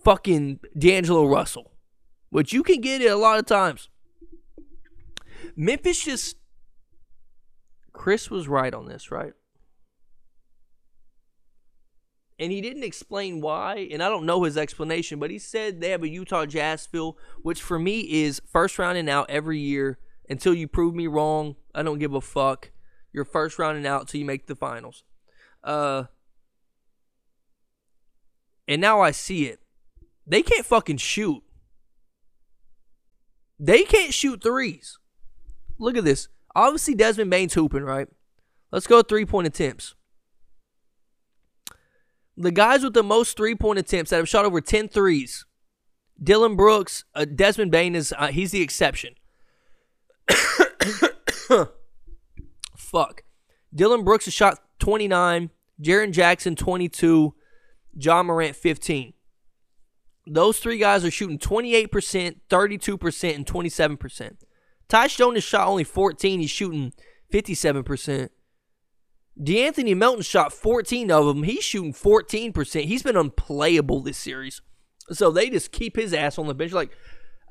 fucking D'Angelo Russell, which you can get it a lot of times. Memphis just. Chris was right on this, right? and he didn't explain why, and I don't know his explanation, but he said they have a Utah Jazz feel, which for me is first round and out every year until you prove me wrong. I don't give a fuck. You're first round and out till you make the finals. Uh, and now I see it. They can't fucking shoot. They can't shoot threes. Look at this. Obviously, Desmond Bane's hooping, right? Let's go three point attempts the guys with the most three point attempts that have shot over 10 threes Dillon Brooks, uh, Desmond Bane is uh, he's the exception. [coughs] Fuck. Dillon Brooks has shot 29, Jaren Jackson 22, John Morant 15. Those three guys are shooting 28%, 32%, and 27%. Ty Jones has shot only 14. He's shooting 57%. De'Anthony Melton shot 14 of them. He's shooting 14%. He's been unplayable this series. So they just keep his ass on the bench. Like,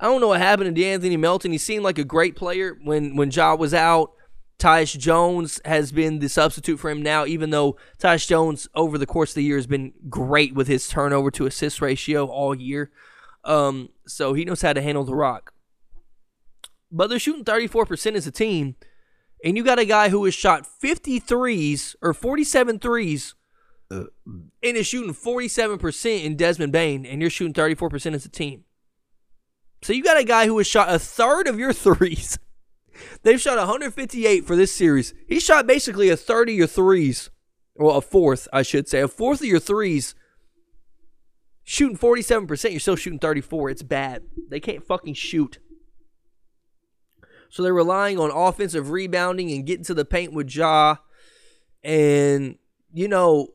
I don't know what happened to De'Anthony Melton. He seemed like a great player when, when Ja was out. Tyus Jones has been the substitute for him now, even though Tyus Jones over the course of the year has been great with his turnover to assist ratio all year. Um, so he knows how to handle the rock. But they're shooting 34% as a team and you got a guy who has shot 50 threes or 47 threes uh, and is shooting 47% in Desmond Bane, and you're shooting 34% as a team. So you got a guy who has shot a third of your [laughs] threes. They've shot 158 for this series. He shot basically a third of your threes. Well, a fourth, I should say. A fourth of your threes. Shooting 47%, you're still shooting 34. It's bad. They can't fucking shoot. So they're relying on offensive rebounding and getting to the paint with Ja. And, you know,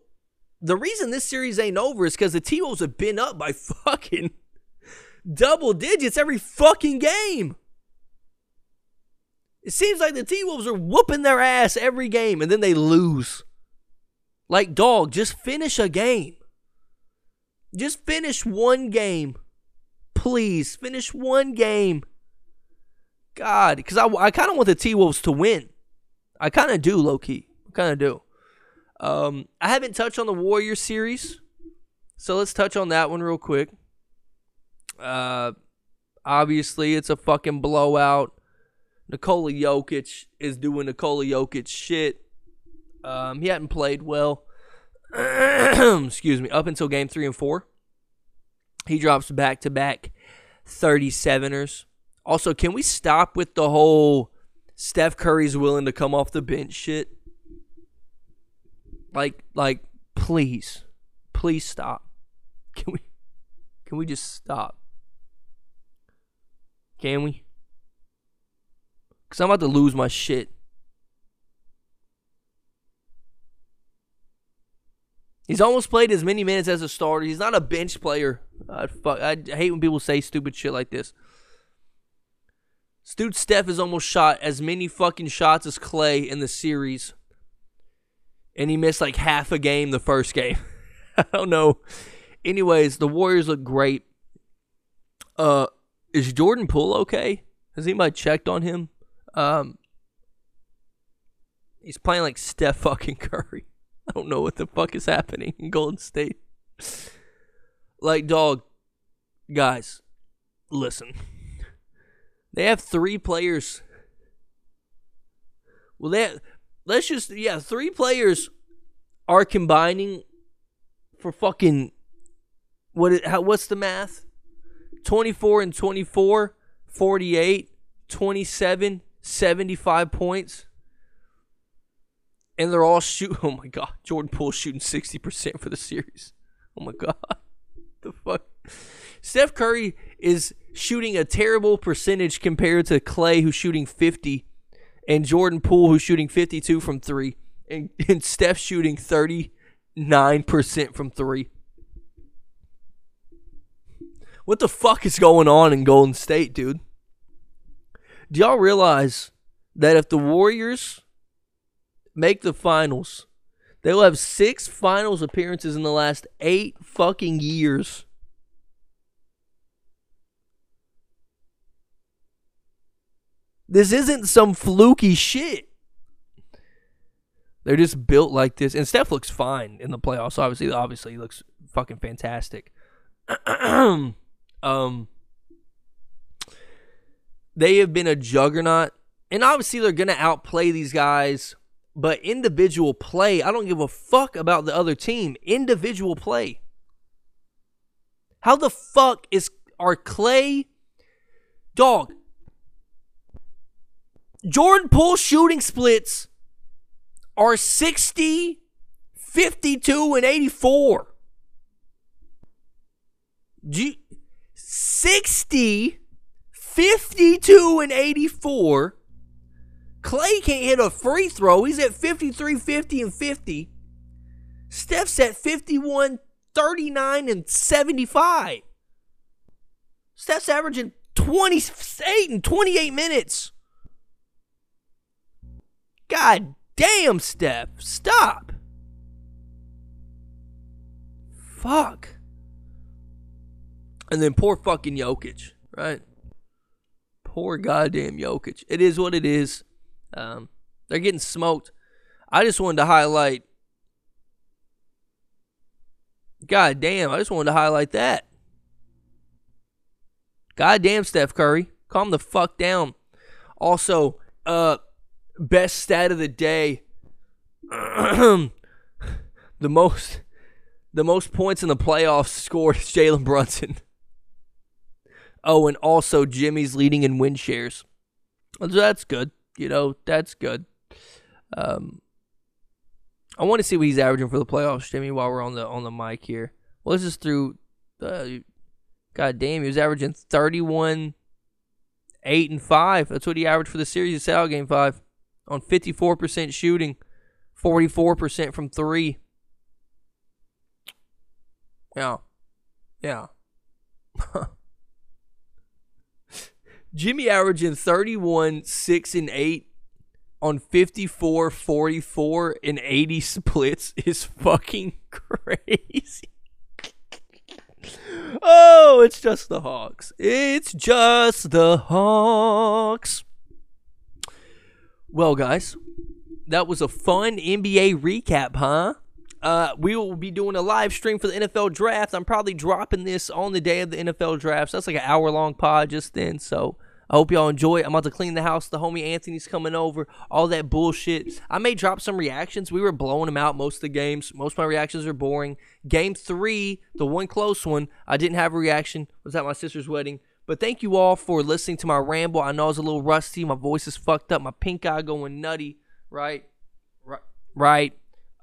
the reason this series ain't over is because the T Wolves have been up by [laughs] fucking double digits every fucking game. It seems like the T Wolves are whooping their ass every game and then they lose. Like, dog, just finish a game. Just finish one game. Please, finish one game. God, because I, I kind of want the T Wolves to win. I kind of do, low key. I kind of do. Um, I haven't touched on the Warrior series, so let's touch on that one real quick. Uh, obviously, it's a fucking blowout. Nikola Jokic is doing Nikola Jokic shit. Um, he hadn't played well. [clears throat] Excuse me. Up until game three and four, he drops back to back 37ers. Also, can we stop with the whole Steph Curry's willing to come off the bench shit? Like, like, please, please stop. Can we, can we just stop? Can we? Cause I'm about to lose my shit. He's almost played as many minutes as a starter. He's not a bench player. I fuck. I hate when people say stupid shit like this. Dude, Steph has almost shot as many fucking shots as Klay in the series. And he missed like half a game the first game. [laughs] I don't know. Anyways, the Warriors look great. Uh is Jordan Poole okay? Has anybody checked on him? Um He's playing like Steph fucking Curry. [laughs] I don't know what the fuck is happening in Golden State. Like, dog, guys, listen. They have three players. Well, they have, let's just yeah, three players are combining for fucking what how what's the math? 24 and 24, 48, 27, 75 points. And they're all shoot. [laughs] Oh my god, Jordan Poole shooting 60% for the series. Oh my god. [laughs] the fuck? Steph Curry is shooting a terrible percentage compared to Klay who's shooting 50 and Jordan Poole who's shooting 52 from 3 and, [laughs] and Steph shooting 39% from 3. What the fuck is going on in Golden State, dude? Do y'all realize that if the Warriors make the finals, they will have six finals appearances in the last eight fucking years? This isn't some fluky shit. They're just built like this. And Steph looks fine in the playoffs. Obviously, obviously he looks fucking fantastic. [clears throat] um they have been a juggernaut. And obviously they're gonna outplay these guys. But individual play, I don't give a fuck about the other team. Individual play. How the fuck is our Klay dog? Jordan Poole shooting splits are 60, 52, and 84. G- 60, 52, and 84. Klay can't hit a free throw. He's at 53, 50, and 50. Steph's at 51, 39, and 75. Steph's averaging 28 and 28 minutes. God damn, Steph. Stop. Fuck. And then poor fucking Jokic, right? Poor goddamn Jokic. It is what it is. Um, they're getting smoked. I just wanted to highlight. God damn, I just wanted to highlight that. God damn, Steph Curry. Calm the fuck down. Also, uh, best stat of the day. [clears throat] the most the most points in the playoffs scored is Jalen Brunson. [laughs] Oh, and also Jimmy's leading in win shares. So that's good. You know, that's good. Um I want to see what he's averaging for the playoffs, Jimmy, while we're on the on the mic here. Well, this is through uh, God damn, he was averaging 31 8 and 5. That's what he averaged for the series of Sal game 5 on 54% shooting, 44% from three. Yeah. Yeah. [laughs] Jimmy averaging 31, 6, and 8 on 54, 44, and 80 splits [laughs] is fucking [laughs] crazy. oh, it's just the Hawks. It's just the Hawks. Well, guys, that was a fun NBA recap, huh? Uh, we will be doing a live stream for the NFL draft. I'm probably dropping this on the day of the NFL draft. So that's like an hour long pod just then. So I hope y'all enjoy it. I'm about to clean the house. The homie Anthony's coming over. All that bullshit. I may drop some reactions. We were blowing them out most of the games. Most of my reactions are boring. Game three, the one close one, I didn't have a reaction. Was at my sister's wedding. But thank you all for listening to my ramble. I know I was a little rusty. My voice is fucked up. My pink eye going nutty. Right? Right. Right.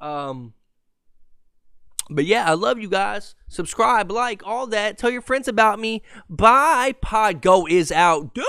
Um. But yeah, I love you guys. Subscribe, like, all that. Tell your friends about me. Bye. Pod Go is out. Dude.